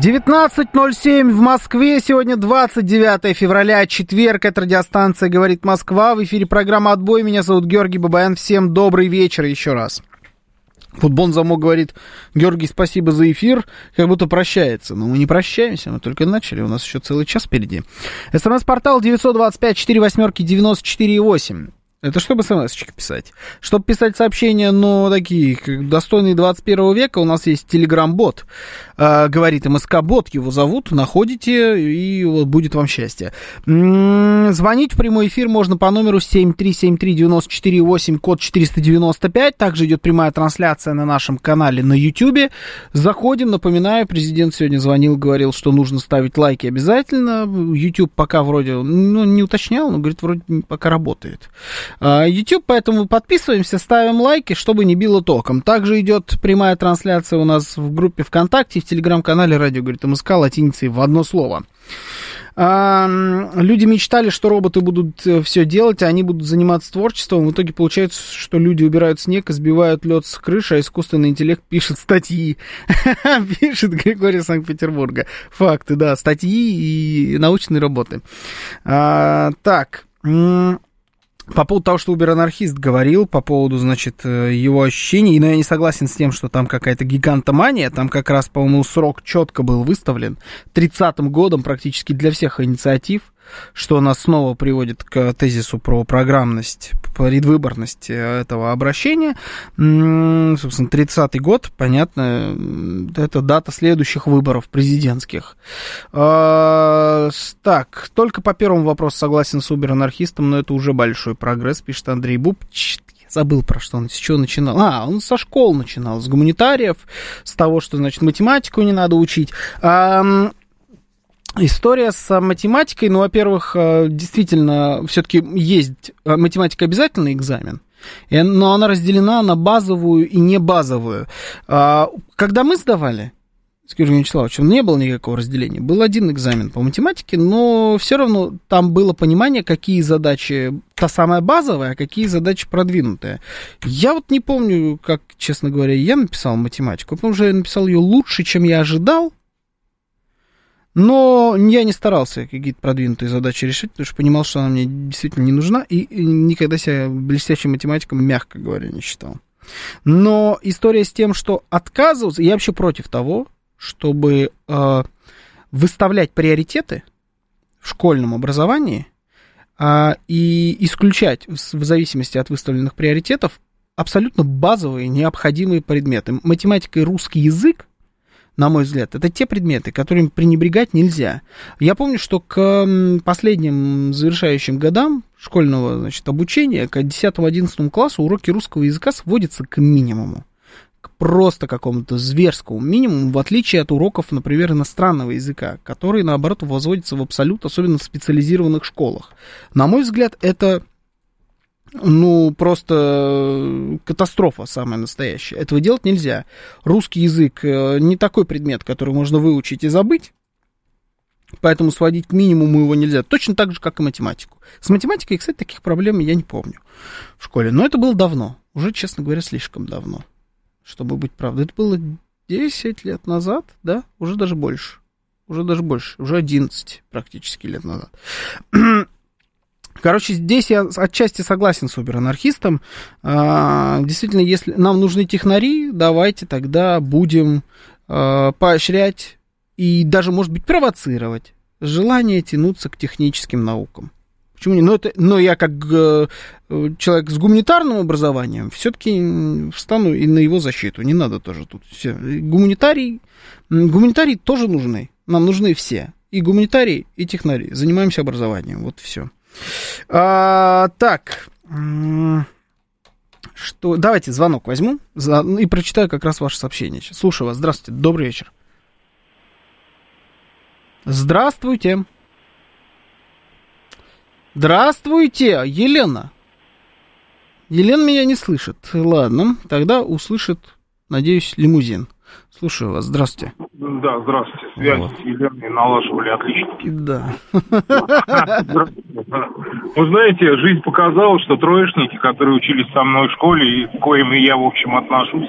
19.07 в Москве. Сегодня 29 февраля, четверг. Это радиостанция «Говорит Москва». В эфире программа «Отбой». Меня зовут Георгий Бабаян. Всем добрый вечер еще раз. Футбол замок говорит, Георгий, спасибо за эфир, как будто прощается. Но мы не прощаемся, мы только начали, у нас еще целый час впереди. СМС-портал 925-48-94-8. Это чтобы смс писать. Чтобы писать сообщения, но такие, как достойные 21 века, у нас есть телеграм-бот. Э, говорит МСК-бот, его зовут, находите, и будет вам счастье. Звонить в прямой эфир можно по номеру 7373948, код 495. Также идет прямая трансляция на нашем канале на YouTube. Заходим, напоминаю, президент сегодня звонил, говорил, что нужно ставить лайки обязательно. YouTube пока вроде, ну, не уточнял, но говорит, вроде пока работает. А, YouTube, поэтому подписываемся, ставим лайки, чтобы не било током. Также идет прямая трансляция у нас в группе ВКонтакте, телеграм-канале Радио говорит МСК латиницей в одно слово. А, люди мечтали, что роботы будут э, все делать, а они будут заниматься творчеством. В итоге получается, что люди убирают снег, сбивают лед с крыши, а искусственный интеллект пишет статьи. Пишет Григорий Санкт-Петербурга. Факты, да, статьи и научные работы. А, так. По поводу того, что Убер-анархист говорил, по поводу, значит, э, его ощущений, но я не согласен с тем, что там какая-то гигантомания, там как раз, по-моему, срок четко был выставлен, 30-м годом практически для всех инициатив, что нас снова приводит к тезису про программность, предвыборность этого обращения. Собственно, 30-й год, понятно, это дата следующих выборов президентских. А, так, только по первому вопросу согласен с Убер-анархистом, но это уже большой прогресс, пишет Андрей Буб забыл про что он, с чего начинал. А, он со школ начинал, с гуманитариев, с того, что, значит, математику не надо учить. История с математикой, ну, во-первых, э, действительно, все-таки есть э, математика обязательный экзамен, но она разделена на базовую и не базовую. А, когда мы сдавали, с Георгием Вячеславовичем, не было никакого разделения. Был один экзамен по математике, но все равно там было понимание, какие задачи та самая базовая, а какие задачи продвинутые. Я вот не помню, как, честно говоря, я написал математику. Помню, что я написал ее лучше, чем я ожидал, но я не старался какие-то продвинутые задачи решить, потому что понимал, что она мне действительно не нужна, и никогда себя блестящим математиком, мягко говоря, не считал. Но история с тем, что отказываться, я вообще против того, чтобы э, выставлять приоритеты в школьном образовании э, и исключать в зависимости от выставленных приоритетов абсолютно базовые необходимые предметы. Математика и русский язык на мой взгляд, это те предметы, которыми пренебрегать нельзя. Я помню, что к последним завершающим годам школьного значит, обучения, к 10-11 классу уроки русского языка сводятся к минимуму к просто какому-то зверскому минимуму, в отличие от уроков, например, иностранного языка, которые, наоборот, возводятся в абсолют, особенно в специализированных школах. На мой взгляд, это ну, просто э, катастрофа самая настоящая. Этого делать нельзя. Русский язык э, не такой предмет, который можно выучить и забыть. Поэтому сводить к минимуму его нельзя. Точно так же, как и математику. С математикой, кстати, таких проблем я не помню в школе. Но это было давно. Уже, честно говоря, слишком давно. Чтобы быть правдой. Это было 10 лет назад, да? Уже даже больше. Уже даже больше. Уже 11 практически лет назад. Короче, здесь я отчасти согласен с убер-анархистом. А, действительно, если нам нужны технари, давайте тогда будем а, поощрять и даже, может быть, провоцировать желание тянуться к техническим наукам. Почему не? Но, это, но я как э, человек с гуманитарным образованием все-таки встану и на его защиту. Не надо тоже тут все. Гуманитарий, гуманитарий тоже нужны. Нам нужны все. И гуманитарий, и технари. Занимаемся образованием. Вот все. А, так. Что? Давайте звонок возьму и прочитаю как раз ваше сообщение. Слушаю вас. Здравствуйте. Добрый вечер. Здравствуйте. Здравствуйте, Елена. Елена меня не слышит. Ладно, тогда услышит, надеюсь, лимузин. Слушаю вас. Здравствуйте. Да, здравствуйте. Связь вот. с Еленой налаживали отличники. Да. Вы знаете, жизнь показала, что троечники, которые учились со мной в школе, и к коим и я, в общем, отношусь,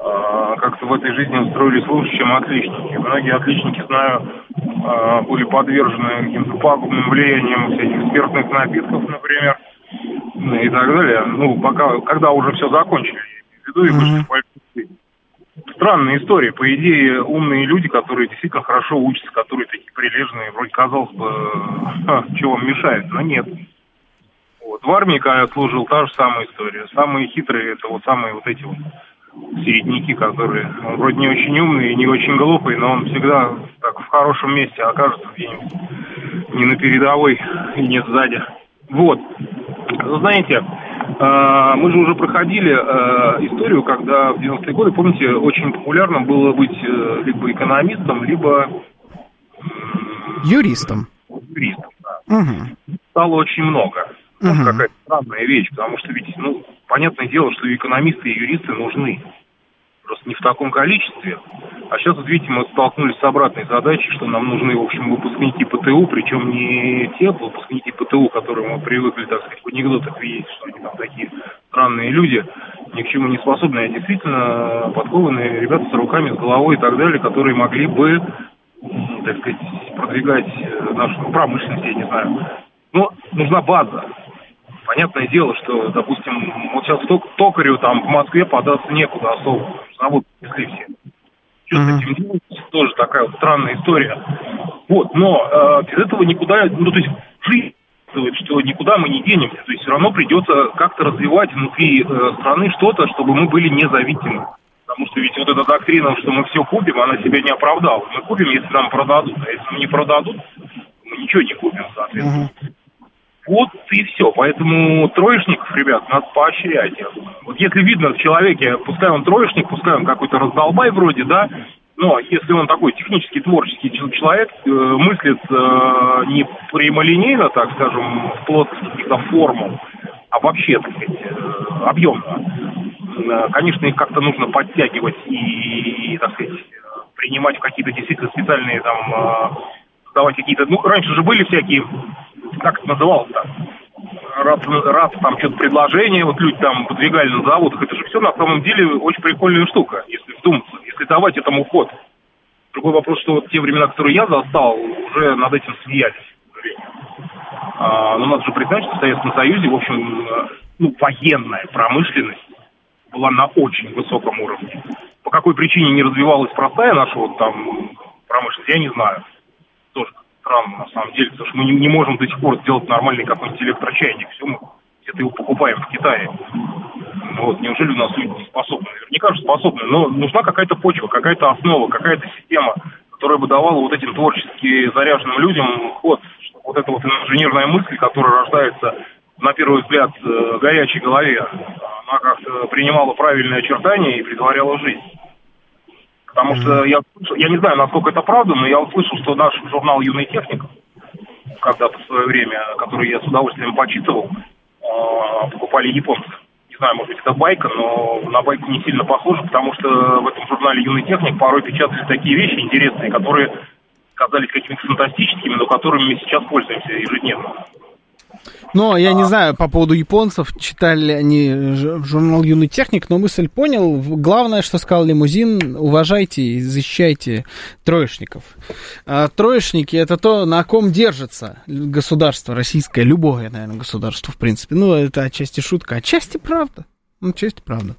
а, как-то в этой жизни устроились лучше, чем отличники. Многие отличники, знаю, а, были подвержены каким-то пагубным влиянием всяких спиртных напитков, например, и так далее. Ну, пока, когда уже все закончили, я имею в виду, и вышли в странная история. По идее, умные люди, которые действительно хорошо учатся, которые такие прилежные, вроде казалось бы, чего вам мешает, но нет. Вот. в армии, когда я служил, та же самая история. Самые хитрые это вот самые вот эти вот середняки, которые он вроде не очень умный и не очень глупый, но он всегда так в хорошем месте окажется где-нибудь не на передовой и не сзади. Вот. Знаете, э, мы же уже проходили э, историю, когда в 90-е годы, помните, очень популярно было быть э, либо экономистом, либо... Юристом. Юристом, да. Угу. Стало очень много. Угу. Какая-то странная вещь, потому что ведь, ну, понятное дело, что экономисты и юристы нужны. Просто не в таком количестве. А сейчас, вот видите, мы столкнулись с обратной задачей, что нам нужны, в общем, выпускники ПТУ, причем не те выпускники ПТУ, которые мы привыкли, так сказать, в анекдотах видеть, что они там такие странные люди, ни к чему не способные, а действительно подкованные ребята с руками, с головой и так далее, которые могли бы, так сказать, продвигать нашу промышленность, я не знаю. Но нужна база. Понятное дело, что, допустим, вот сейчас ток, токарю там в Москве податься некуда особо. Завод снесли все. Что этим делать? Тоже такая вот странная история. Вот, но э, без этого никуда, ну, то есть жизнь что никуда мы не денемся. То есть все равно придется как-то развивать внутри э, страны что-то, чтобы мы были независимы. Потому что ведь вот эта доктрина, что мы все купим, она себя не оправдала. Мы купим, если нам продадут. А если нам не продадут, мы ничего не купим, соответственно. Uh-huh. Вот и все. Поэтому троечников, ребят, надо поощрять. Вот если видно в человеке, пускай он троечник, пускай он какой-то раздолбай вроде, да, но если он такой технический, творческий человек, э, мыслит э, не прямолинейно, так скажем, в плоскости каких-то формул, а вообще, так сказать, э, объемно, э, конечно, их как-то нужно подтягивать и, так сказать, принимать в какие-то действительно специальные там, э, давать какие-то, ну, раньше же были всякие как это называлось-то? Рад, рад там что-то предложение, вот люди там подвигали на заводах. Это же все на самом деле очень прикольная штука, если вдуматься, если давать этому ход. Другой вопрос, что вот те времена, которые я застал, уже над этим смеялись. А, но надо же признать, что в Советском Союзе, в общем, ну, военная промышленность была на очень высоком уровне. По какой причине не развивалась простая наша вот там промышленность, я не знаю. Странно, на самом деле, потому что мы не, не можем до сих пор сделать нормальный какой-нибудь электрочайник. Все мы где-то его покупаем в Китае. Вот, неужели у нас люди не способны? Наверняка же способны, но нужна какая-то почва, какая-то основа, какая-то система, которая бы давала вот этим творчески заряженным людям ход, чтобы вот эта вот инженерная мысль, которая рождается на первый взгляд в горячей голове, она как-то принимала правильные очертания и предваряла жизнь. Потому что я, я не знаю, насколько это правда, но я услышал, что наш журнал «Юный техник», когда-то в свое время, который я с удовольствием почитывал, а, покупали японцы. Не знаю, может быть, это байка, но на байку не сильно похоже, потому что в этом журнале «Юный техник» порой печатались такие вещи интересные, которые казались какими-то фантастическими, но которыми мы сейчас пользуемся ежедневно. Но я не знаю по поводу японцев, читали они журнал «Юный техник», но мысль понял. Главное, что сказал Лимузин, уважайте и защищайте троечников. А троечники – это то, на ком держится государство российское, любое, наверное, государство, в принципе. Ну, это отчасти шутка, отчасти правда. Ну, честь, правда.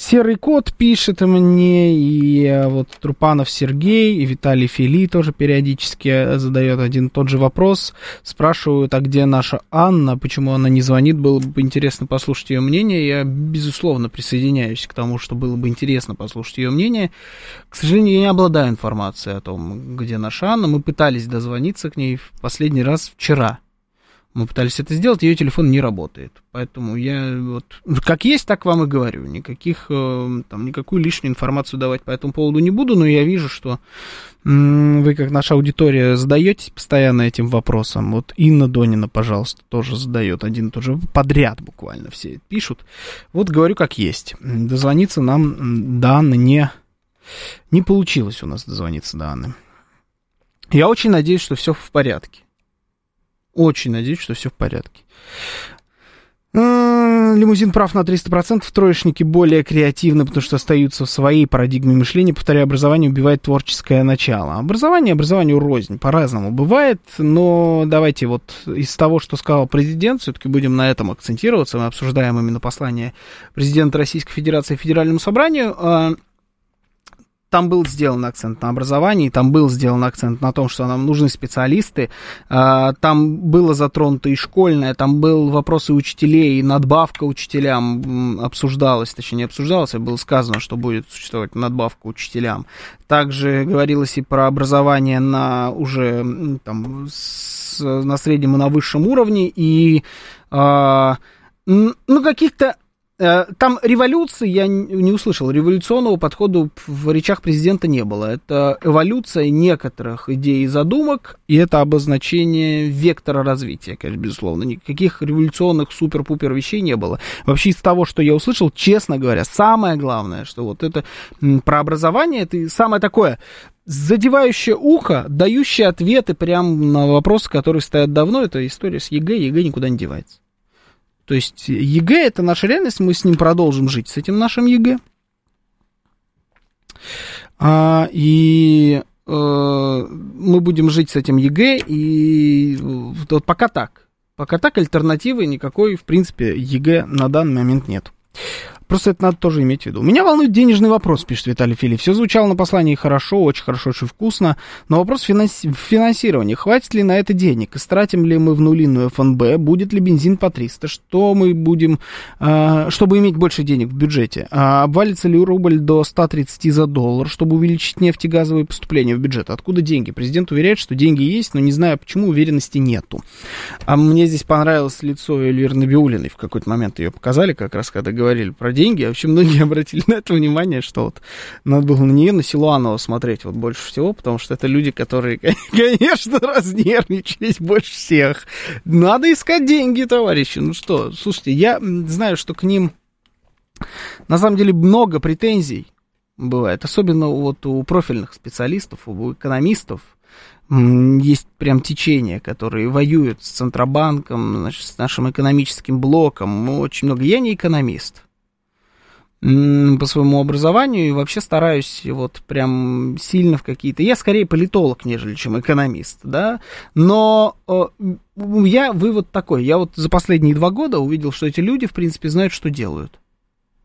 Серый кот пишет мне, и э, вот Трупанов Сергей, и Виталий Фили тоже периодически э, задает один и тот же вопрос. Спрашивают, а где наша Анна, почему она не звонит, было бы интересно послушать ее мнение. Я, безусловно, присоединяюсь к тому, что было бы интересно послушать ее мнение. К сожалению, я не обладаю информацией о том, где наша Анна. Мы пытались дозвониться к ней в последний раз вчера. Мы пытались это сделать, ее телефон не работает. Поэтому я вот как есть, так вам и говорю. Никаких, э, там, никакую лишнюю информацию давать по этому поводу не буду, но я вижу, что вы, как наша аудитория, задаетесь постоянно этим вопросом. Вот Инна Донина, пожалуйста, тоже задает один и тот же подряд буквально все пишут. Вот говорю как есть. Дозвониться нам до не, не получилось у нас дозвониться до Анны. Я очень надеюсь, что все в порядке. Очень надеюсь, что все в порядке. Лимузин прав на 300%, троечники более креативны, потому что остаются в своей парадигме мышления. Повторяю, образование убивает творческое начало. Образование образованию рознь, по-разному бывает, но давайте вот из того, что сказал президент, все-таки будем на этом акцентироваться. Мы обсуждаем именно послание президента Российской Федерации Федеральному собранию. Там был сделан акцент на образовании, там был сделан акцент на том, что нам нужны специалисты, а, там было затронуто и школьное, там был вопрос и учителей, и надбавка учителям обсуждалась, точнее не обсуждалась, а было сказано, что будет существовать надбавка учителям. Также говорилось и про образование на уже там, с, на среднем и на высшем уровне, и а, ну, каких-то там революции, я не услышал, революционного подхода в речах президента не было. Это эволюция некоторых идей и задумок, и это обозначение вектора развития, конечно, безусловно. Никаких революционных супер-пупер вещей не было. Вообще из того, что я услышал, честно говоря, самое главное, что вот это про образование, это самое такое задевающее ухо, дающее ответы прямо на вопросы, которые стоят давно, это история с ЕГЭ, ЕГЭ никуда не девается. То есть ЕГЭ это наша реальность, мы с ним продолжим жить, с этим нашим ЕГЭ. А, и э, мы будем жить с этим ЕГЭ, и вот пока так. Пока так, альтернативы никакой, в принципе, ЕГЭ на данный момент нет. Просто это надо тоже иметь в виду. Меня волнует денежный вопрос, пишет Виталий Филипп. Все звучало на послании хорошо, очень хорошо, очень вкусно. Но вопрос финанси- финансирования. Хватит ли на это денег? Истратим ли мы в нулину ФНБ? Будет ли бензин по 300? Что мы будем, э, чтобы иметь больше денег в бюджете? А обвалится ли рубль до 130 за доллар, чтобы увеличить нефтегазовые поступления в бюджет? Откуда деньги? Президент уверяет, что деньги есть, но не знаю, почему уверенности нету. А мне здесь понравилось лицо Эльвиры Набиулиной. В какой-то момент ее показали, как раз когда говорили про деньги. Вообще многие обратили на это внимание, что вот надо было на нее, на Силуанова смотреть вот больше всего, потому что это люди, которые, конечно, разнервничались больше всех. Надо искать деньги, товарищи. Ну что, слушайте, я знаю, что к ним на самом деле много претензий бывает, особенно вот у профильных специалистов, у экономистов, есть прям течения, которые воюют с Центробанком, значит, с нашим экономическим блоком. Очень много. Я не экономист по своему образованию и вообще стараюсь вот прям сильно в какие-то... Я скорее политолог, нежели чем экономист, да, но я вывод такой, я вот за последние два года увидел, что эти люди, в принципе, знают, что делают.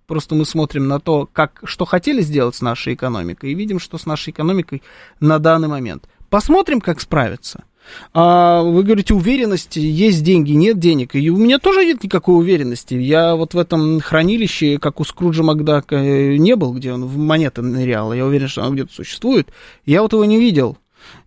Просто мы смотрим на то, как, что хотели сделать с нашей экономикой, и видим, что с нашей экономикой на данный момент. Посмотрим, как справиться. А вы говорите, уверенность, есть деньги, нет денег. И у меня тоже нет никакой уверенности. Я вот в этом хранилище, как у Скруджа Макдака, не был, где он в монеты нырял. Я уверен, что оно где-то существует. Я вот его не видел.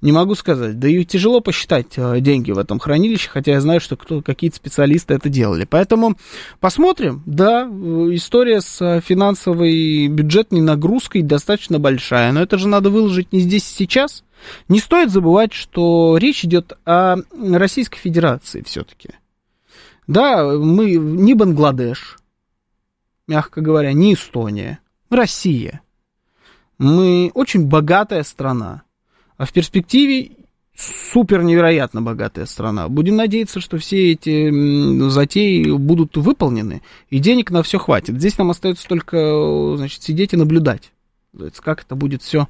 Не могу сказать. Да и тяжело посчитать э, деньги в этом хранилище, хотя я знаю, что кто, какие-то специалисты это делали. Поэтому посмотрим. Да, история с финансовой бюджетной нагрузкой достаточно большая, но это же надо выложить не здесь и сейчас. Не стоит забывать, что речь идет о Российской Федерации все-таки. Да, мы не Бангладеш, мягко говоря, не Эстония, Россия. Мы очень богатая страна, а в перспективе супер невероятно богатая страна. Будем надеяться, что все эти затеи будут выполнены, и денег на все хватит. Здесь нам остается только значит, сидеть и наблюдать как это будет все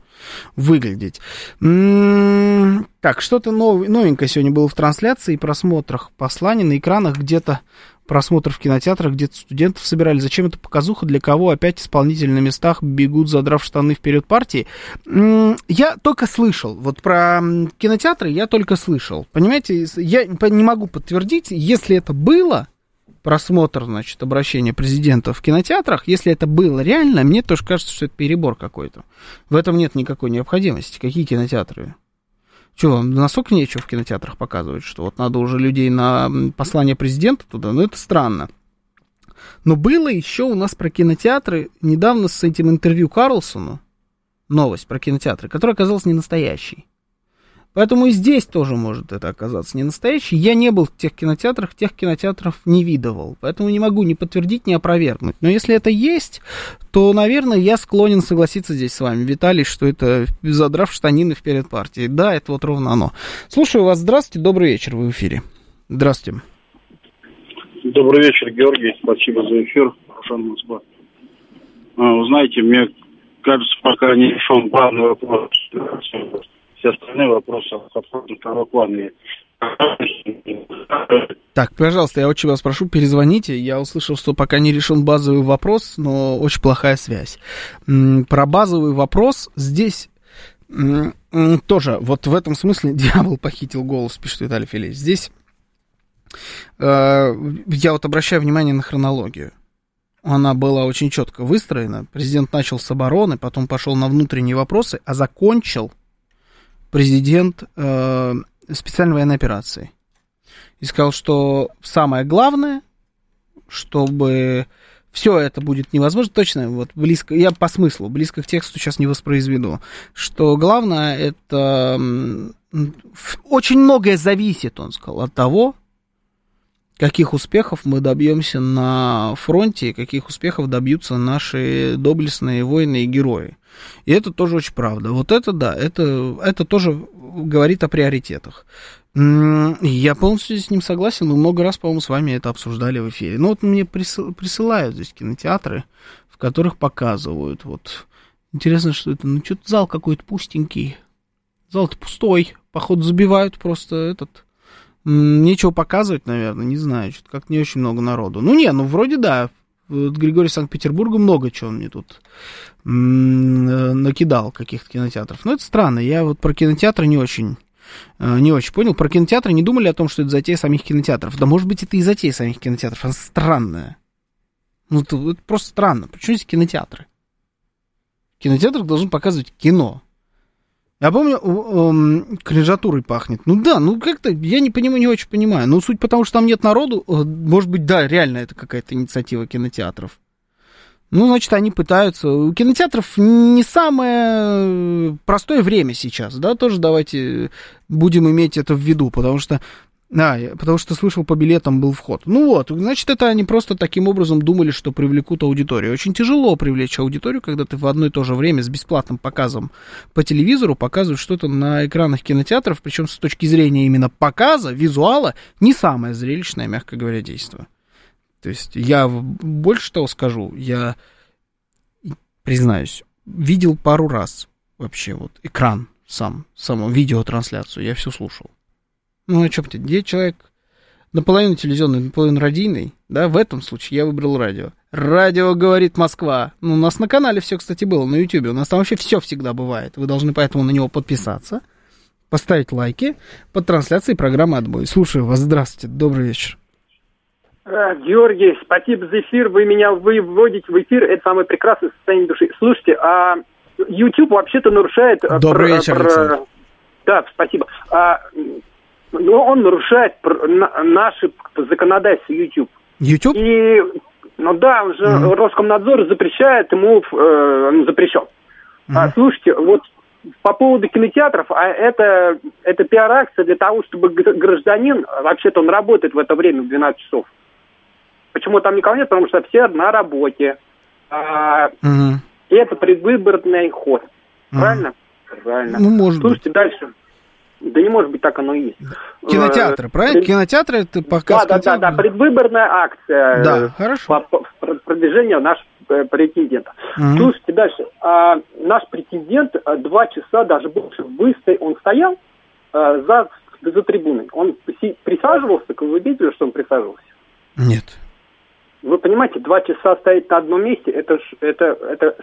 выглядеть. М-м-м, так, что-то нов... новенькое сегодня было в трансляции и просмотрах посланий на экранах где-то просмотр в кинотеатрах, где-то студентов собирали. Зачем это показуха? Для кого опять исполнители на местах бегут, задрав штаны вперед партии? М-м, я только слышал. Вот про кинотеатры я только слышал. Понимаете, я не могу подтвердить, если это было, просмотр, значит, обращения президента в кинотеатрах, если это было реально, мне тоже кажется, что это перебор какой-то. В этом нет никакой необходимости. Какие кинотеатры? Что, настолько нечего в кинотеатрах показывать, что вот надо уже людей на послание президента туда? Ну, это странно. Но было еще у нас про кинотеатры недавно с этим интервью Карлсону, новость про кинотеатры, которая оказалась не настоящей. Поэтому и здесь тоже может это оказаться не настоящий. Я не был в тех кинотеатрах, тех кинотеатров не видывал. Поэтому не могу ни подтвердить, ни опровергнуть. Но если это есть, то, наверное, я склонен согласиться здесь с вами, Виталий, что это задрав штанины вперед партии. Да, это вот ровно оно. Слушаю вас. Здравствуйте, добрый вечер, вы в эфире. Здравствуйте. Добрый вечер, Георгий. Спасибо за эфир. Рошан Москва. А, знаете, мне кажется, пока не решен главный вопрос все остальные вопросы абсолютно второпланные. Так, пожалуйста, я очень вас прошу, перезвоните. Я услышал, что пока не решен базовый вопрос, но очень плохая связь. Про базовый вопрос здесь тоже, вот в этом смысле дьявол похитил голос, пишет Виталий Филей. Здесь э, я вот обращаю внимание на хронологию. Она была очень четко выстроена. Президент начал с обороны, потом пошел на внутренние вопросы, а закончил президент э, специальной военной операции. И сказал, что самое главное, чтобы все это будет невозможно, точно, вот близко, я по смыслу, близко к тексту сейчас не воспроизведу, что главное это очень многое зависит, он сказал, от того, каких успехов мы добьемся на фронте, каких успехов добьются наши доблестные воины и герои. И это тоже очень правда. Вот это да, это, это тоже говорит о приоритетах. Я полностью с ним согласен. Мы много раз, по-моему, с вами это обсуждали в эфире. Ну вот мне присылают здесь кинотеатры, в которых показывают. Вот интересно, что это. Ну что-то зал какой-то пустенький. Зал-то пустой. Походу забивают просто этот Нечего показывать, наверное, не знаю, что-то как не очень много народу. Ну, не, ну, вроде да. Вот Григорий Санкт-Петербурга много чего мне тут накидал, каких-то кинотеатров. Но это странно, я вот про кинотеатры не очень э, не очень понял. Про кинотеатры не думали о том, что это затея самих кинотеатров. Да может быть, это и затея самих кинотеатров. Она странная. Ну, это, это просто странно. Почему здесь кинотеатры? Кинотеатр должен показывать кино. Я помню, э, кринжатурой пахнет. Ну да, ну как-то, я не понимаю, не очень понимаю. Ну, суть потому, что там нет народу, э, может быть, да, реально это какая-то инициатива кинотеатров. Ну, значит, они пытаются. У кинотеатров не самое простое время сейчас, да, тоже давайте будем иметь это в виду, потому что а, потому что слышал, по билетам был вход. Ну вот, значит, это они просто таким образом думали, что привлекут аудиторию. Очень тяжело привлечь аудиторию, когда ты в одно и то же время с бесплатным показом по телевизору показывают что-то на экранах кинотеатров, причем с точки зрения именно показа, визуала, не самое зрелищное, мягко говоря, действие. То есть я больше того скажу, я признаюсь, видел пару раз вообще вот экран сам, саму видеотрансляцию, я все слушал. Ну, а что, где человек наполовину телевизионный, наполовину радийный, да, в этом случае я выбрал радио. Радио говорит Москва. Ну, у нас на канале все, кстати, было, на YouTube. У нас там вообще все всегда бывает. Вы должны поэтому на него подписаться, поставить лайки под трансляцией программы «Отбой». Слушаю вас. Здравствуйте. Добрый вечер. А, Георгий, спасибо за эфир. Вы меня выводите в эфир. Это самое прекрасное состояние души. Слушайте, а YouTube вообще-то нарушает... Э, Добрый про, вечер, про... Да, спасибо. А, но он нарушает наши законодательства YouTube. YouTube? И, ну да, уже mm-hmm. Роскомнадзор запрещает ему, э, ну, запрещен. Mm-hmm. А, слушайте, вот по поводу кинотеатров, а это, это пиар-акция для того, чтобы гражданин, вообще-то он работает в это время в 12 часов. Почему там никого нет? Потому что все на работе. А, mm-hmm. И это предвыборный ход. Mm-hmm. Правильно? Правильно. Ну, может Слушайте, быть. дальше. Да не может быть, так оно и есть. Кинотеатры, правильно? Кинотеатры это показ. Да, да, да, да, предвыборная акция. Да, хорошо. По, по продвижению нашего э, претендента. Угу. Слушайте, дальше. А, наш претендент э, два часа, даже больше, выстоял, он стоял а, за, за трибуной. Он присаживался, как вы видели, что он присаживался? Нет. Вы понимаете, два часа стоять на одном месте, это, это, это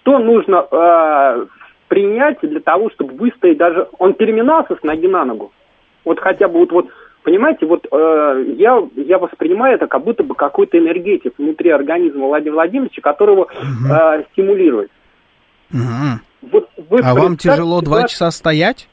что нужно э, принять для того, чтобы выстоять даже... Он переминался с ноги на ногу. Вот хотя бы вот, вот понимаете, вот э, я, я воспринимаю это как будто бы какой-то энергетик внутри организма Владимира Владимировича, которого угу. э, стимулирует. Угу. Вот вы а вам тяжело два часа стоять?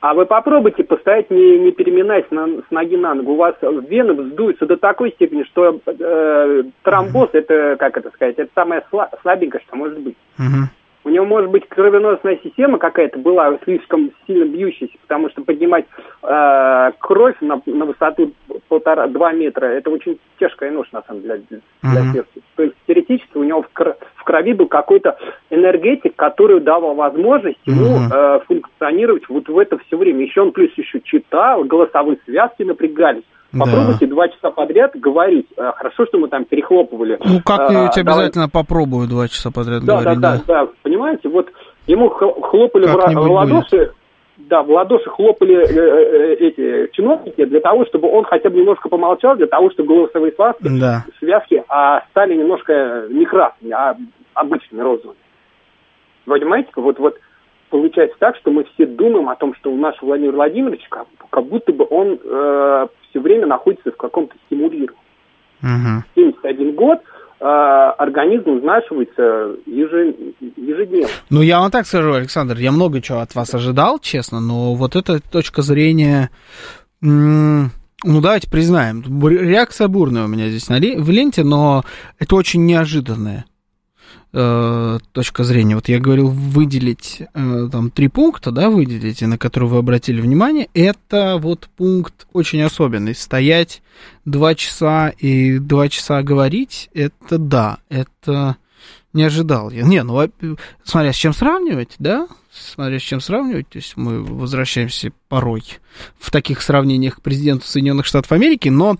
А вы попробуйте постоять, не, не переминаясь на, с ноги на ногу. У вас вены вздуются до такой степени, что э, тромбоз, mm это, как это сказать, это самое слабенькое, что может быть. mm у него может быть кровеносная система какая-то была слишком сильно бьющаяся, потому что поднимать э, кровь на, на высоту полтора-два метра это очень тяжкая нож на самом деле для, для mm-hmm. сердца. То есть теоретически у него в, кр- в крови был какой-то энергетик, который давал возможность ему mm-hmm. э, функционировать вот в это все время. Еще он плюс еще читал, голосовые связки напрягались. Попробуйте да. два часа подряд говорить. Э, хорошо, что мы там перехлопывали. Ну, как-нибудь а, обязательно давай... попробую два часа подряд да, говорить. Да, да, да, да. Понимаете, вот ему хлопали в, в ладоши. да, в ладоши хлопали э, э, эти чиновники для того, чтобы он хотя бы немножко помолчал, для того, чтобы голосовые связки, Да. связки а, стали немножко не красными, а обычными розовыми. Вы понимаете, вот, вот получается так, что мы все думаем о том, что у нашего Владимира Владимировича как, как будто бы он э, все время находится в каком-то стимулировании. Мгм. 71 год, э, организм изнашивается еже- ежедневно. Ну, я вам так скажу, Александр, я много чего от вас ожидал, честно, но вот эта точка зрения, ну, давайте признаем, реакция бурная у меня здесь на в ленте, но это очень неожиданная э, точка зрения. Вот я говорил выделить э, там три пункта, да, выделить, на которые вы обратили внимание. Это вот пункт очень особенный. Стоять два часа и два часа говорить, это да, это не ожидал я. Не, ну, смотря с чем сравнивать, да, смотря с чем сравнивать, то есть мы возвращаемся порой в таких сравнениях к президенту Соединенных Штатов Америки, но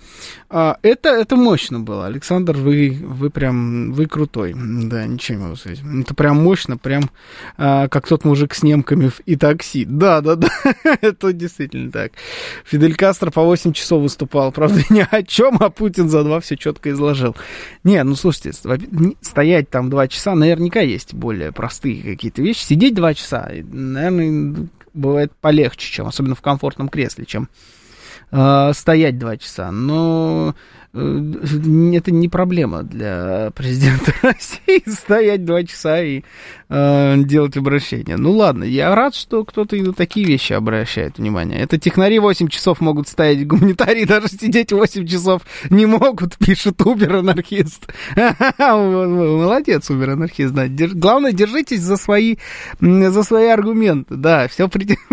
а, это, это мощно было. Александр, вы, вы прям, вы крутой, да, ничего не могу сказать. Это прям мощно, прям а, как тот мужик с немками и такси. Да, да, да, это действительно так. Фидель Кастро по 8 часов выступал, правда, ни о чем, а Путин за два все четко изложил. Не, ну слушайте, стоять там два часа, наверняка есть более простые какие-то вещи. Сидеть два часа, наверное, бывает полегче, чем, особенно в комфортном кресле, чем э, стоять два часа. Но это не проблема для президента России стоять два часа и э, делать обращение. Ну ладно, я рад, что кто-то и на такие вещи обращает внимание. Это технари 8 часов могут стоять, гуманитарии даже сидеть 8 часов не могут, пишет Убер-анархист. Молодец, Убер-анархист, да. Держ- Главное, держитесь за свои, за свои аргументы, да, все,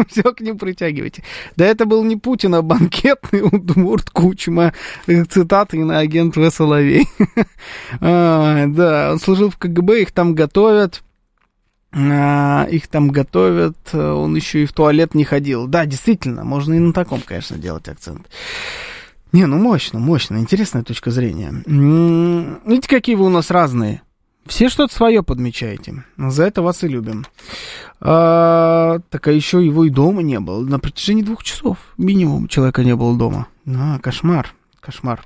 все к ним притягивайте. Да это был не Путин, а банкетный Удмурт Кучма, э, цитаты на агент В. Соловей. А, Да, он служил в КГБ, их там готовят. А, Их там готовят, он еще и в туалет не ходил. Да, действительно, можно и на таком, конечно, делать акцент. Не, ну мощно, мощно, интересная точка зрения. Видите, какие вы у нас разные. Все что-то свое подмечаете. За это вас и любим. А, так а еще его и дома не было. На протяжении двух часов минимум человека не было дома. А, кошмар, кошмар.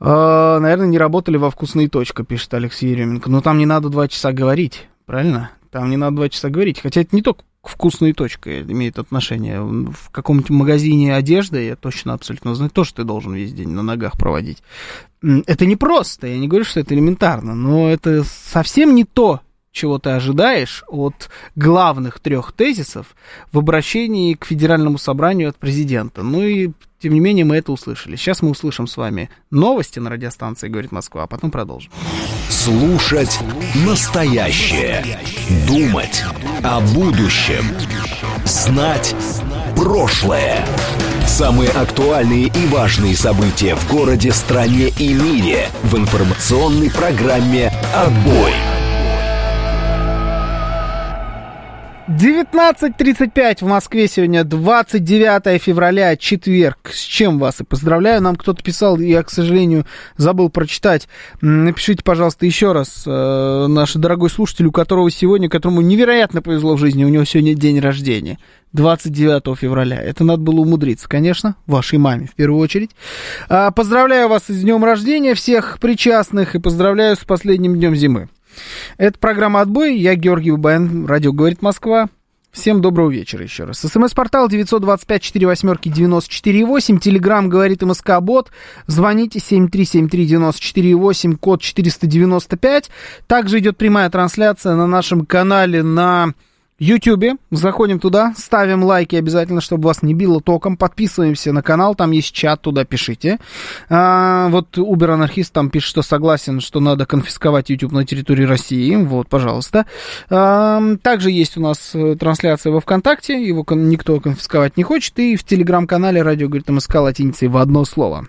А, наверное, не работали во вкусные точка, пишет Алексей Еременко. Но там не надо два часа говорить, правильно? Там не надо два часа говорить. Хотя это не только вкусной точке имеет отношение. В каком-нибудь магазине одежды, я точно абсолютно знаю, тоже ты должен весь день на ногах проводить. Это не просто, я не говорю, что это элементарно, но это совсем не то, чего ты ожидаешь от главных трех тезисов в обращении к Федеральному собранию от президента. Ну и, тем не менее, мы это услышали. Сейчас мы услышим с вами новости на радиостанции «Говорит Москва», а потом продолжим. Слушать настоящее. Думать о будущем. Знать прошлое. Самые актуальные и важные события в городе, стране и мире в информационной программе «Отбой». 19.35 в Москве сегодня, 29 февраля, четверг. С чем вас и поздравляю. Нам кто-то писал, я, к сожалению, забыл прочитать. Напишите, пожалуйста, еще раз. э, Наш дорогой слушатель, у которого сегодня, которому невероятно повезло в жизни, у него сегодня день рождения. 29 февраля. Это надо было умудриться, конечно, вашей маме в первую очередь. А, Поздравляю вас с днем рождения всех причастных и поздравляю с последним днем зимы. Это программа «Отбой». Я Георгий Бабаян. Радио «Говорит Москва». Всем доброго вечера еще раз. СМС-портал 925-48-94-8. Телеграмм «Говорит МСК-бот». Звоните 7373-94-8, код 495. Также идет прямая трансляция на нашем канале на Ютубе. Заходим туда, ставим лайки обязательно, чтобы вас не било током. Подписываемся на канал, там есть чат, туда пишите. А, вот Убер-анархист там пишет, что согласен, что надо конфисковать YouTube на территории России. Вот, пожалуйста. А, также есть у нас э, трансляция во ВКонтакте, его никто конфисковать не хочет. И в телеграм-канале радио говорит МСК латиницей в одно слово.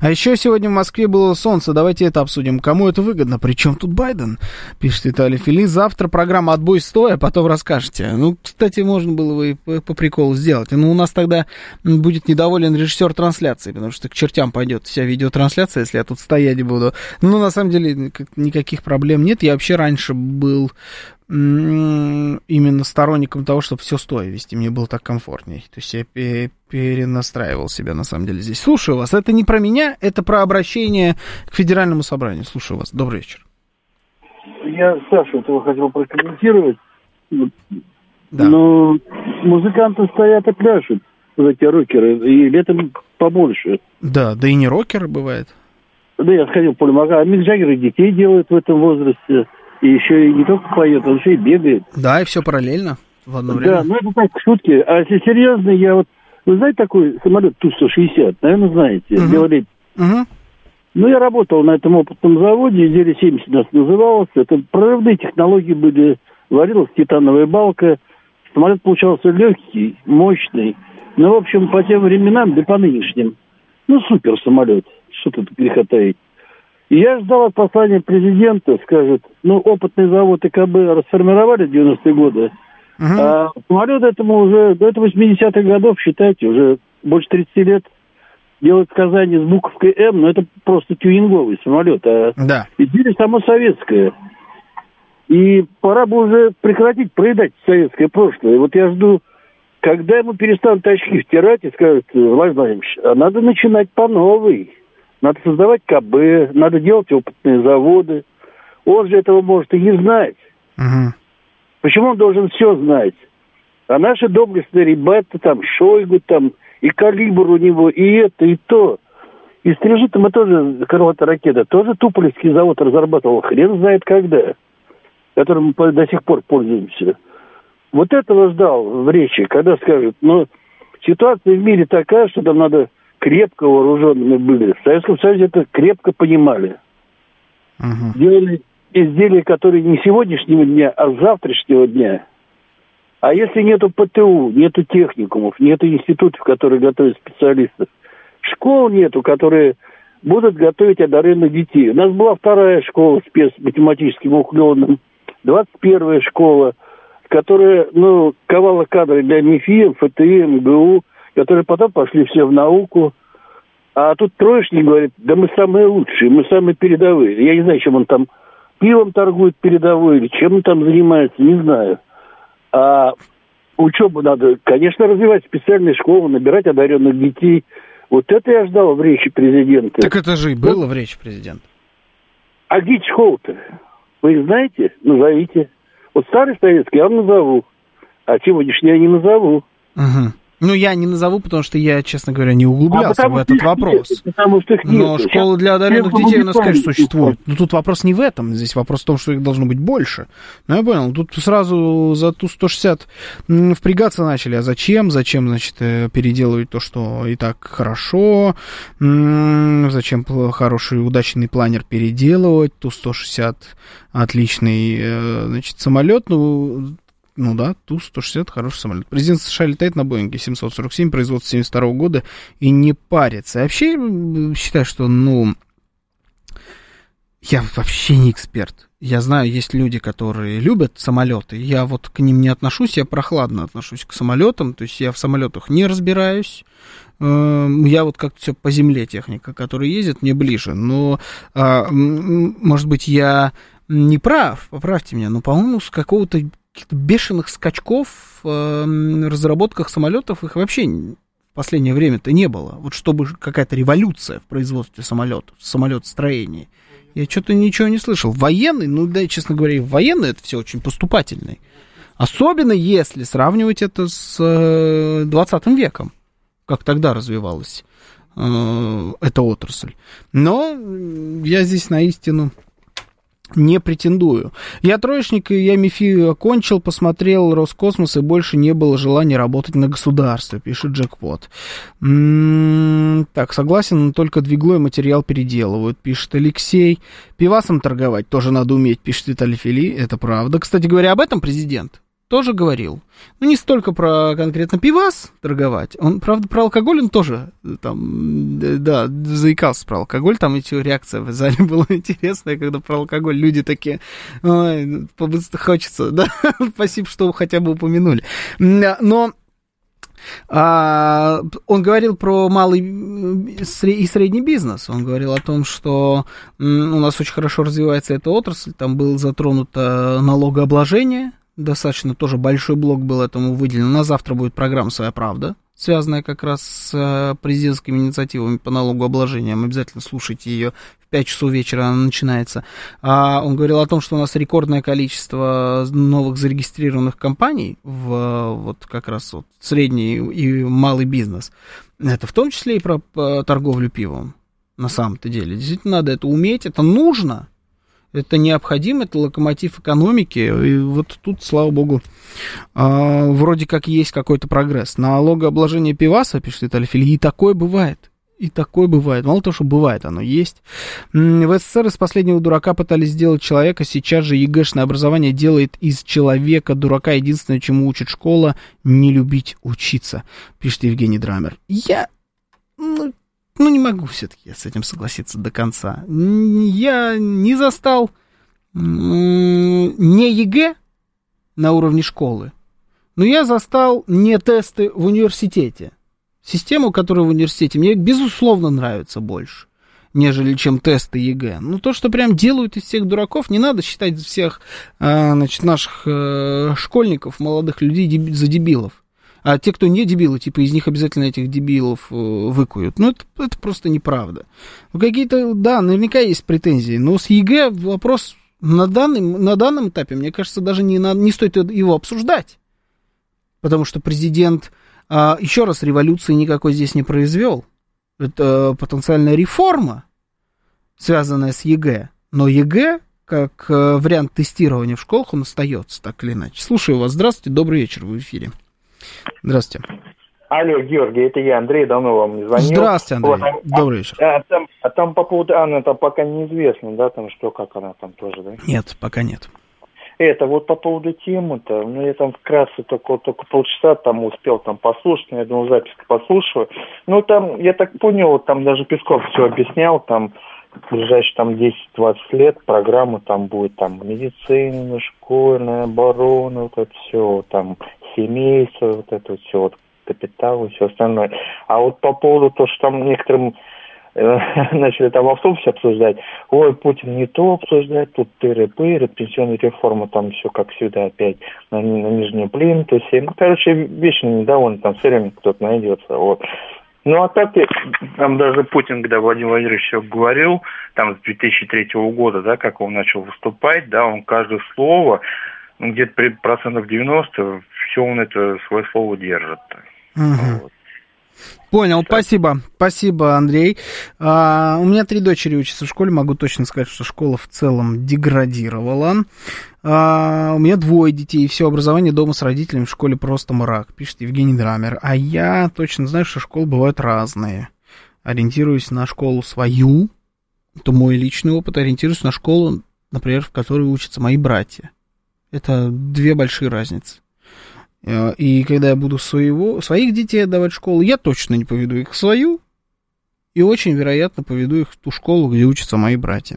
А еще сегодня в Москве было солнце. Давайте это обсудим. Кому это выгодно? Причем тут Байден? Пишет Виталий Фили. Завтра программа «Отбой стоя», потом расскажете. Ну, кстати, можно было бы и по, приколу сделать. Но у нас тогда будет недоволен режиссер трансляции, потому что к чертям пойдет вся видеотрансляция, если я тут стоять буду. Ну, на самом деле, как- никаких проблем нет. Я вообще раньше был именно сторонником того, чтобы все стоя вести. Мне было так комфортнее. То есть я перенастраивал себя, на самом деле, здесь. Слушаю вас. Это не про меня, это про обращение к федеральному собранию. Слушаю вас. Добрый вечер. Я Саша этого хотел прокомментировать. Да. Но музыканты стоят и пляшут, вот эти рокеры, и летом побольше. Да, да и не рокеры бывает. Да, я сходил по. А Мик Джаггер и детей делает в этом возрасте. И еще и не только поет, он еще и бегает. Да, и все параллельно в одно время. Да, ну это так, шутки. А если серьезно, я вот... Вы знаете такой самолет Ту-160? Наверное, знаете. Угу. Белолет. Угу. Ну, я работал на этом опытном заводе, изделие 70 нас называлось. Это прорывные технологии были. Варилась титановая балка. Самолет получался легкий, мощный. Ну, в общем, по тем временам, да по нынешним. Ну, супер самолет. Что тут греха таить. И я ждал от послания президента, скажет, ну, опытный завод ИКБ расформировали в 90-е годы, uh-huh. а самолет этому уже, до этого 80-х годов, считайте, уже больше 30 лет делать сказание с буковкой М, но это просто тюнинговый самолет, а да. изделие само советское. И пора бы уже прекратить проедать советское прошлое. Вот я жду, когда ему перестанут очки втирать и скажут, Владимир Владимирович, а надо начинать по новой. Надо создавать КБ, надо делать опытные заводы. Он же этого может и не знать. Угу. Почему он должен все знать? А наши доблестные ребята, там, Шойгу, там, и калибр у него, и это, и то. И стрижит мы тоже, крылатая ракета, тоже Туполевский завод разрабатывал, хрен знает когда, которым мы до сих пор пользуемся. Вот этого ждал в речи, когда скажут, но ситуация в мире такая, что там надо крепко вооруженными были. В Советском Союзе это крепко понимали. Угу. Делали изделия, которые не сегодняшнего дня, а завтрашнего дня. А если нету ПТУ, нету техникумов, нету институтов, которые готовят специалистов, школ нету, которые будут готовить одаренных детей. У нас была вторая школа с математическим уклоном, 21-я школа, которая, ну, ковала кадры для МИФИ, ФТИ, МГУ, которые потом пошли все в науку. А тут троечник говорит, да мы самые лучшие, мы самые передовые. Я не знаю, чем он там пивом торгует передовой или чем он там занимается, не знаю. А учебу надо, конечно, развивать специальные школы, набирать одаренных детей. Вот это я ждал в речи президента. Так это же и было в речи президента. А где школы-то? Вы их знаете? Назовите. Вот старый советский я вам назову, а сегодняшний я не назову. Угу. Ну, я не назову, потому что я, честно говоря, не углублялся а в этот вопрос. Нет, потому что их нет. Но школы для одаренных детей у нас, конечно, существуют. Но тут вопрос не в этом. Здесь вопрос в том, что их должно быть больше. Ну, я понял. Тут сразу за ту 160 впрягаться начали. А зачем? Зачем, значит, э, переделывать то, что и так хорошо? Зачем хороший, удачный планер переделывать? Ту 160 отличный, э, значит, самолет. Ну, ну да, Ту-160 хороший самолет. Президент США летает на Боинге 747, производства 72 года, и не парится. И вообще, считаю, что, ну, я вообще не эксперт. Я знаю, есть люди, которые любят самолеты. Я вот к ним не отношусь, я прохладно отношусь к самолетам. То есть я в самолетах не разбираюсь. Эм, я вот как-то все по земле техника, которая ездит, мне ближе. Но, а, может быть, я не прав, поправьте меня, но, по-моему, с какого-то каких-то бешеных скачков в э, разработках самолетов их вообще в последнее время-то не было. Вот чтобы какая-то революция в производстве самолетов, в самолетостроении. Я что-то ничего не слышал. Военный, ну да, честно говоря, военный это все очень поступательный. Особенно если сравнивать это с э, 20 веком, как тогда развивалась э, эта отрасль. Но я здесь на истину не претендую. Я троечник, и я МИФИ окончил, посмотрел Роскосмос, и больше не было желания работать на государстве, пишет Джекпот. М-м-м, так, согласен, только двигло и материал переделывают, пишет Алексей. Пивасом торговать тоже надо уметь, пишет Виталий Фили, это правда. Кстати говоря, об этом президент тоже говорил. Ну, не столько про конкретно пивас торговать. Он, правда, про алкоголь он тоже э, там, да, заикался про алкоголь. Там эти реакция в зале была интересная, когда про алкоголь люди такие, ой, хочется, да, спасибо, что хотя бы упомянули. Но А, он говорил про малый и средний бизнес. Он говорил о том, что у нас очень хорошо развивается эта отрасль. Там было затронуто налогообложение. Достаточно тоже большой блок был этому выделен. На завтра будет программа «Своя правда», связанная как раз с э, президентскими инициативами по налогообложениям. Обязательно слушайте ее 5 часов вечера она начинается. А он говорил о том, что у нас рекордное количество новых зарегистрированных компаний в вот как раз вот средний и малый бизнес. Это в том числе и про торговлю пивом. На самом-то деле. Действительно, надо это уметь, это нужно. Это необходимо, это локомотив экономики. И вот тут, слава богу, э, вроде как есть какой-то прогресс. Налогообложение пиваса, пишет Виталий и такое бывает. И такое бывает. Мало того, что бывает, оно есть. В СССР из последнего дурака пытались сделать человека. Сейчас же ЕГЭшное образование делает из человека дурака. Единственное, чему учит школа, не любить учиться, пишет Евгений Драмер. Я, ну, ну не могу все-таки с этим согласиться до конца. Я не застал не ЕГЭ на уровне школы, но я застал не тесты в университете систему, которая в университете, мне безусловно нравится больше, нежели чем тесты ЕГЭ. Ну, то, что прям делают из всех дураков, не надо считать всех, а, значит, наших э, школьников, молодых людей за дебилов. А те, кто не дебилы, типа из них обязательно этих дебилов э, выкуют. Ну, это, это просто неправда. Ну, какие-то, да, наверняка есть претензии, но с ЕГЭ вопрос на, данный, на данном этапе, мне кажется, даже не, на, не стоит его обсуждать. Потому что президент а, еще раз, революции никакой здесь не произвел. Это потенциальная реформа, связанная с ЕГЭ. Но ЕГЭ, как э, вариант тестирования в школах, он остается, так или иначе. Слушаю вас. Здравствуйте, добрый вечер, в эфире. Здравствуйте. Алло, Георгий, это я, Андрей, давно вам не звонил. Здравствуйте, Андрей, вот, а, добрый вечер. А, там, а там по поводу Анны, там пока неизвестно, да, там что, как она там тоже, да? Нет, пока нет. Это вот по поводу темы-то, ну я там вкратце только, только полчаса там успел там послушать, ну, я думал, запись послушаю. Ну там, я так понял, там даже Песков все объяснял, там в ближайшие там 10-20 лет программа там будет там медицина, школьная, оборона, вот это все, там семейство, вот это все, вот капитал и все остальное. А вот по поводу того, что там некоторым Э, начали там в автобусе обсуждать, ой, Путин не то обсуждает, тут тыры-пыры, пенсионная реформа, там все как всегда опять на, на нижнем плинтусе. Ну, короче, вечно недовольны, там все время кто-то найдется, вот. Ну, а так, там даже Путин, когда Владимир Владимирович все говорил, там с 2003 года, да, как он начал выступать, да, он каждое слово, ну, где-то процентов 90, все он это, свое слово держит. Угу. Вот. Понял, так. спасибо. Спасибо, Андрей. А, у меня три дочери учатся в школе. Могу точно сказать, что школа в целом деградировала. А, у меня двое детей, и все образование дома с родителями в школе просто мрак, пишет Евгений Драмер. А я точно знаю, что школы бывают разные. Ориентируюсь на школу свою, это мой личный опыт, ориентируюсь на школу, например, в которой учатся мои братья. Это две большие разницы. Э, и когда я буду своего, своих детей отдавать в школу, я точно не поведу их в свою, и очень вероятно поведу их в ту школу, где учатся мои братья.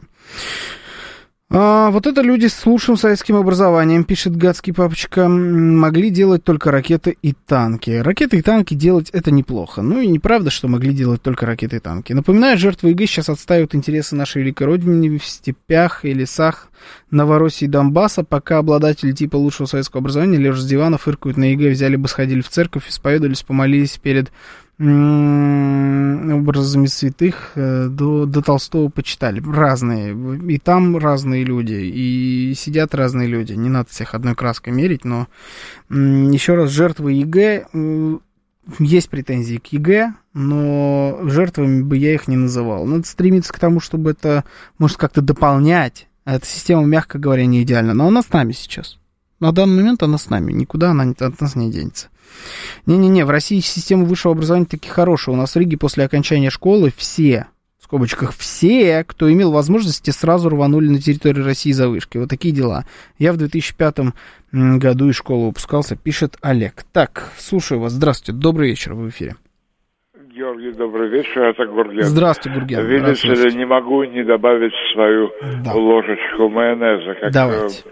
А, вот это люди с лучшим советским образованием, пишет гадский папочка, могли делать только ракеты и танки. Ракеты и танки делать это неплохо. Ну и неправда, что могли делать только ракеты и танки. Напоминаю, жертвы ЕГЭ сейчас отстаивают интересы нашей великой родины в степях и лесах Новороссии и Донбасса, пока обладатели типа лучшего советского образования, лежа с дивана, фыркают на ЕГЭ, взяли бы, сходили в церковь, исповедовались, помолились перед образами святых э, до, до Толстого почитали. Разные. И там разные люди, и сидят разные люди. Не надо всех одной краской мерить, но еще раз, жертвы ЕГЭ, есть претензии к ЕГЭ, но жертвами бы я их не называл. Надо стремиться к тому, чтобы это, может, как-то дополнять. Эта система, мягко говоря, не идеальна, но она с нами сейчас. На данный момент она с нами, никуда она от нас не денется. Не-не-не, в России система высшего образования таки хорошая. У нас в Риге после окончания школы все, в скобочках, все, кто имел возможности, сразу рванули на территорию России за вышки. Вот такие дела. Я в 2005 году из школы выпускался, пишет Олег. Так, слушаю вас. Здравствуйте, добрый вечер, в эфире. Георгий, добрый вечер, это Гурген. Здравствуйте, Гурген. Видите ли, не могу не добавить свою да. ложечку майонеза, как Давайте.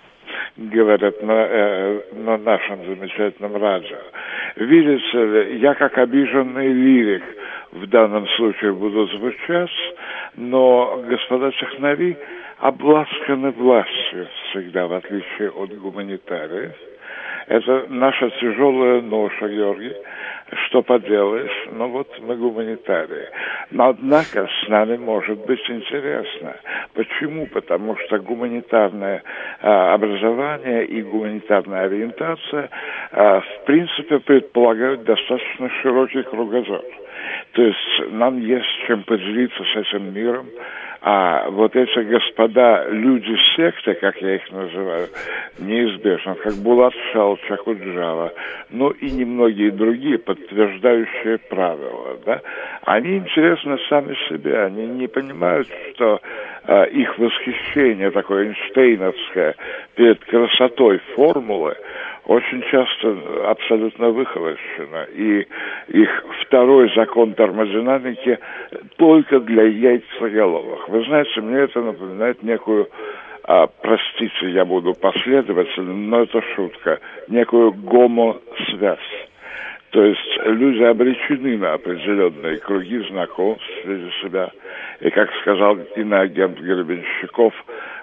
Говорят на, э, на нашем замечательном радио. видите ли, я как обиженный лирик в данном случае буду звучать, но господа технари обласканы властью всегда, в отличие от гуманитариев. Это наша тяжелая ноша, Георгий. Что поделаешь? Ну вот мы гуманитарии. Но однако с нами может быть интересно. Почему? Потому что гуманитарное а, образование и гуманитарная ориентация а, в принципе предполагают достаточно широкий кругозор. То есть нам есть чем поделиться с этим миром, а вот эти господа, люди секты, как я их называю, неизбежно, как Булат Шал, Чакуджава, ну и немногие другие, подтверждающие правила, да, они интересны сами себе, они не понимают, что э, их восхищение такое эйнштейновское перед красотой формулы очень часто абсолютно выхолощено. И их второй закон термодинамики только для яйцеголовых. Вы знаете, мне это напоминает некую а, простите, я буду последовательным, но это шутка, некую гомосвязь. То есть люди обречены на определенные круги знакомств среди себя. И, как сказал иноагент Гребенщиков,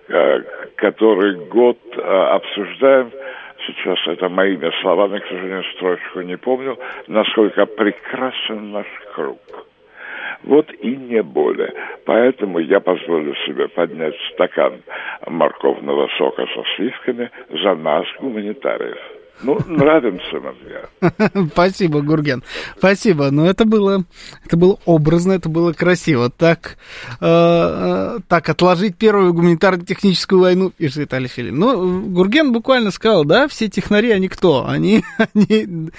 э, который год э, обсуждаем, сейчас это моими словами, к сожалению, строчку не помню, насколько прекрасен наш круг. Вот и не более. Поэтому я позволю себе поднять стакан морковного сока со сливками за нас, гуманитариев. Ну, нравимся нам я. Спасибо, Гурген. Спасибо. Но это было, это было образно, это было красиво. Так, э, э так отложить первую гуманитарно-техническую войну, пишет Виталий Филин. Ну, Гурген буквально сказал, да, все технари, они кто? Они, они,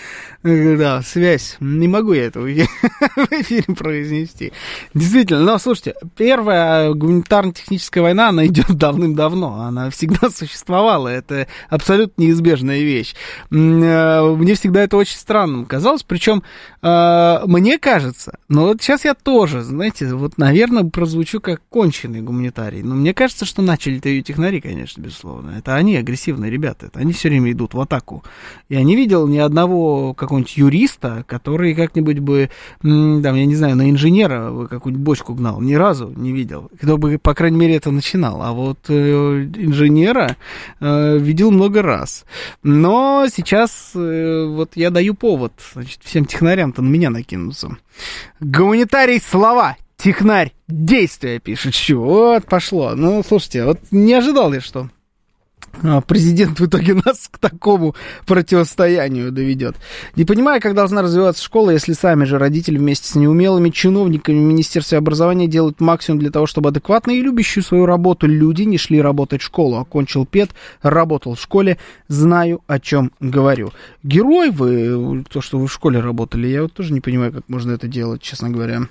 э, да, связь. Не могу я это в эфире произнести. Действительно, но слушайте, первая гуманитарно-техническая война, она идет давным-давно. Она всегда существовала. Это абсолютно неизбежная вещь. Э, мне всегда это очень странным казалось. Причем, э, мне кажется, но вот сейчас я тоже, знаете, вот, наверное, прозвучу как конченый гуманитарий. Но мне кажется, что начали-то ее технари, конечно, безусловно. Это они агрессивные ребята. Это они все время идут в атаку. Я не видел ни одного какого-нибудь юриста, который как-нибудь бы, там, я не знаю, на инженера какую-нибудь бочку гнал. Ни разу не видел. Кто бы, по крайней мере, это начинал. А вот э, инженера видел много раз. Но сейчас э, вот я даю повод значит, всем технарям-то на меня накинуться. Гуманитарий слова, технарь действия пишет. Чего? Вот пошло. Ну, слушайте, вот не ожидал я, что президент в итоге нас к такому противостоянию доведет. Не понимаю, как должна развиваться школа, если сами же родители вместе с неумелыми чиновниками Министерства образования делают максимум для того, чтобы адекватные и любящие свою работу люди не шли работать в школу. Окончил ПЕД, работал в школе, знаю, о чем говорю. Герой вы, то, что вы в школе работали, я вот тоже не понимаю, как можно это делать, честно говоря.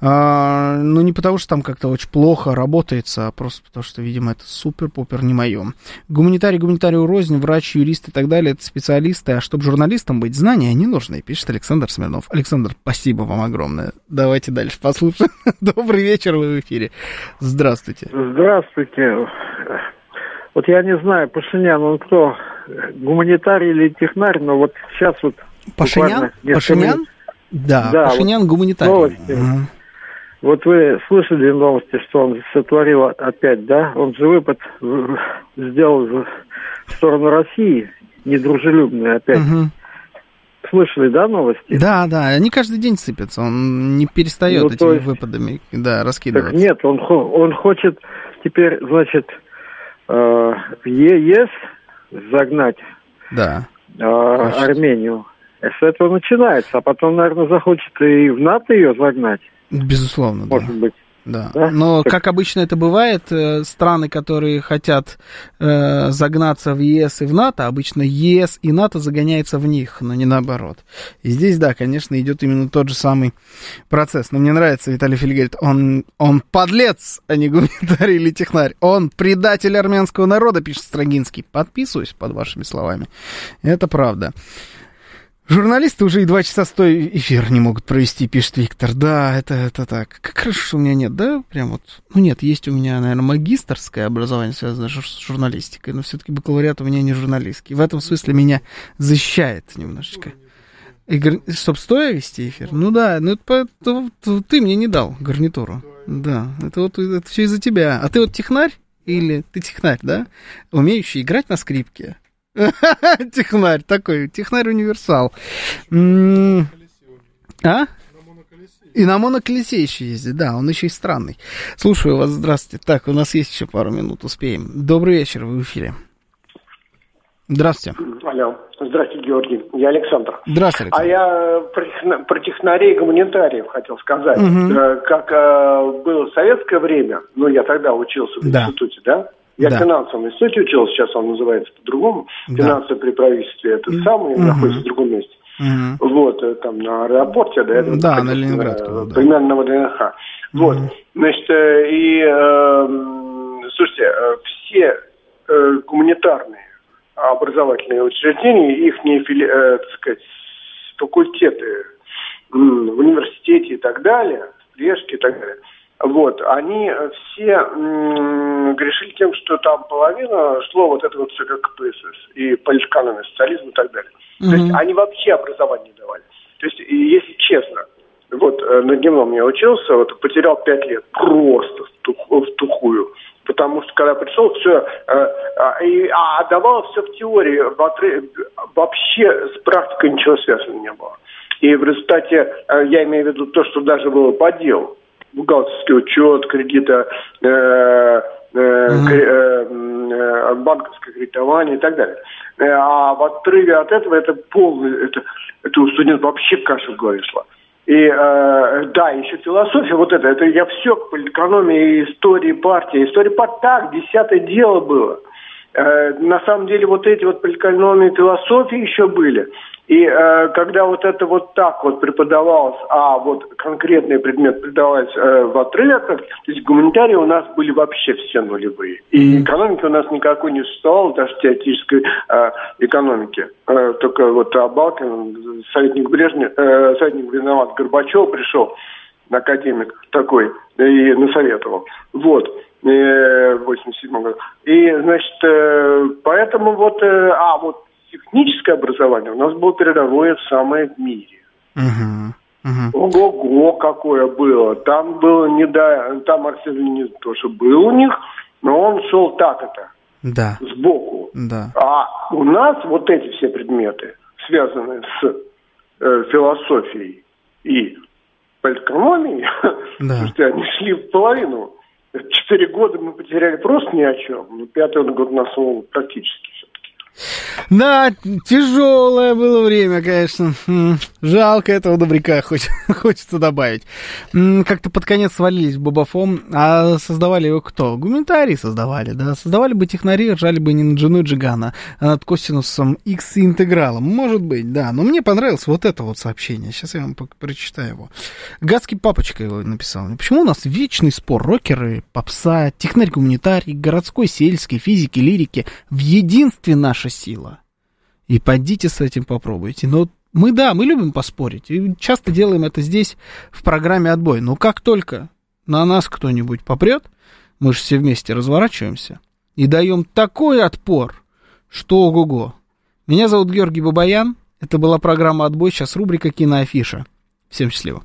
А, ну, не потому, что там как-то очень плохо работается, а просто потому, что, видимо, это супер-пупер не мое. Гуманитарий, гуманитарию рознь, врач, юрист и так далее, это специалисты. А чтобы журналистам быть, знания не нужны, пишет Александр Смирнов. Александр, спасибо вам огромное. Давайте дальше послушаем. Добрый вечер, вы в эфире. Здравствуйте. Здравствуйте. Вот я не знаю, Пашинян, он кто, гуманитарий или технарь, но вот сейчас вот... Пашинян? Пашинян? Да, да, Пашинян вот гуманитарий. Новости. Угу. Вот вы слышали новости, что он сотворил опять, да? Он же выпад сделал в сторону России, недружелюбный опять. Угу. Слышали, да, новости? Да, да, они каждый день сыпятся, он не перестает ну, этими есть... выпадами, да, раскидываться. Так нет, он, он хочет теперь, значит, э, в ЕС загнать да. э, Армению. С этого начинается, а потом, наверное, захочет и в НАТО ее загнать. Безусловно, Может да. быть. Да. да. Но, как обычно это бывает, э, страны, которые хотят э, загнаться в ЕС и в НАТО, обычно ЕС и НАТО загоняются в них, но не наоборот. И здесь, да, конечно, идет именно тот же самый процесс. Но мне нравится, Виталий Филь говорит, он, он подлец, а не гуманитарий или технарь. Он предатель армянского народа, пишет Строгинский. Подписываюсь под вашими словами. Это правда. Журналисты уже и два часа стой эфир не могут провести, пишет Виктор. Да, это, это так. Как хорошо, что у меня нет, да? Прям вот. Ну нет, есть у меня, наверное, магистрское образование, связанное с журналистикой, но все-таки бакалавриат у меня не журналистский. В этом смысле меня защищает немножечко. И гар... Чтоб стоя вести эфир? Ну да, ну это, это, это ты мне не дал гарнитуру. Да, это вот это все из-за тебя. А ты вот технарь? Или ты технарь, да? Умеющий играть на скрипке. Технарь такой, технарь-универсал. А? И на моноколесе еще ездит, да, он еще и странный. Слушаю вас, здравствуйте. Так, у нас есть еще пару минут, успеем. Добрый вечер, вы в эфире. Здравствуйте. Алло. Здравствуйте, Георгий. Я Александр. Здравствуйте. А я про, техна... про технарей и гуманитариев хотел сказать. Угу. Как э, было в советское время, ну, я тогда учился в Да. институте, да? Я Да. в финансовом институте учился, сейчас он называется по-другому. Да. Финансы при правительстве это самое, Мгм. находится в другом месте. Мгм. Вот, э, там на аэропорте, да, это Да, на Ленинградском, э, да. Примерно на ВДНХ. Вот, значит, э, и, э, м, слушайте, э, все э, гуманитарные образовательные учреждения, их так сказать, факультеты в университете и так далее, Лешки и так далее, вот, они э, все м, грешили тем, что там половина шло вот это вот все как КПСС и политэкономия, социализм и так далее. То есть они вообще образование не давали. То есть, если честно, вот э, на дневном я учился, вот потерял пять лет просто в, тух- в тухую. Потому что когда пришел, все, а, и, а давало все в теории, в отры- вообще с практикой ничего связанного не было. И в результате, э, я имею в виду то, что даже было по делу, бухгалтерский учет, кредита, э, э, э, банковское кредитование и так далее. А в отрыве от этого это полный, это, это у студентов вообще каша в голове шла. И э, да, еще философия, вот это, это я все к политэкономии, истории партии. История партии так, десятое дело было. Э, на самом деле вот эти вот политэкономии, философии еще были. И э, когда вот это вот так вот преподавалось, а вот конкретный предмет преподавался э, в отрывках, то есть гуманитарии у нас были вообще все нулевые. И экономики у нас никакой не существовало, даже теоретической э, экономики. Э, только вот Абалкин, советник Брежнев, э, советник виноват Горбачев пришел, академик такой, и насоветовал. Вот. Э, В 87 году. И, значит, э, поэтому вот, э, а вот техническое образование у нас было передовое самое в мире. Ого-го, какое было. Там было не да, там Арсений Леонидович тоже был у них, но он шел так это, Да, сбоку. да. А у нас вот эти все предметы, связанные с э, философией и политэкономией, Да. слушайте, они шли в половину. Четыре года мы потеряли просто ни о чем. Ну, пятый год нас практически все. Да, тяжелое было время, конечно. Жалко этого добряка, хоть, хочется добавить. Как-то под конец свалились в Бобофом, а создавали его кто? Гуманитарии создавали, да. Создавали бы технари, ржали бы не над женой Джигана, а над косинусом X интегралом. Может быть, да. Но мне понравилось вот это вот сообщение. Сейчас я вам прочитаю его. Гадский папочка его написал. Почему у нас вечный спор рокеры, попса, технарь-гуманитарий, городской, сельской, физики, лирики в единстве наша сила? И пойдите с этим попробуйте. Но мы, да, мы любим поспорить. И часто делаем это здесь, в программе «Отбой». Но как только на нас кто-нибудь попрет, мы же все вместе разворачиваемся и даем такой отпор, что ого-го. Меня зовут Георгий Бабаян. Это была программа «Отбой». Сейчас рубрика «Киноафиша». Всем счастливо.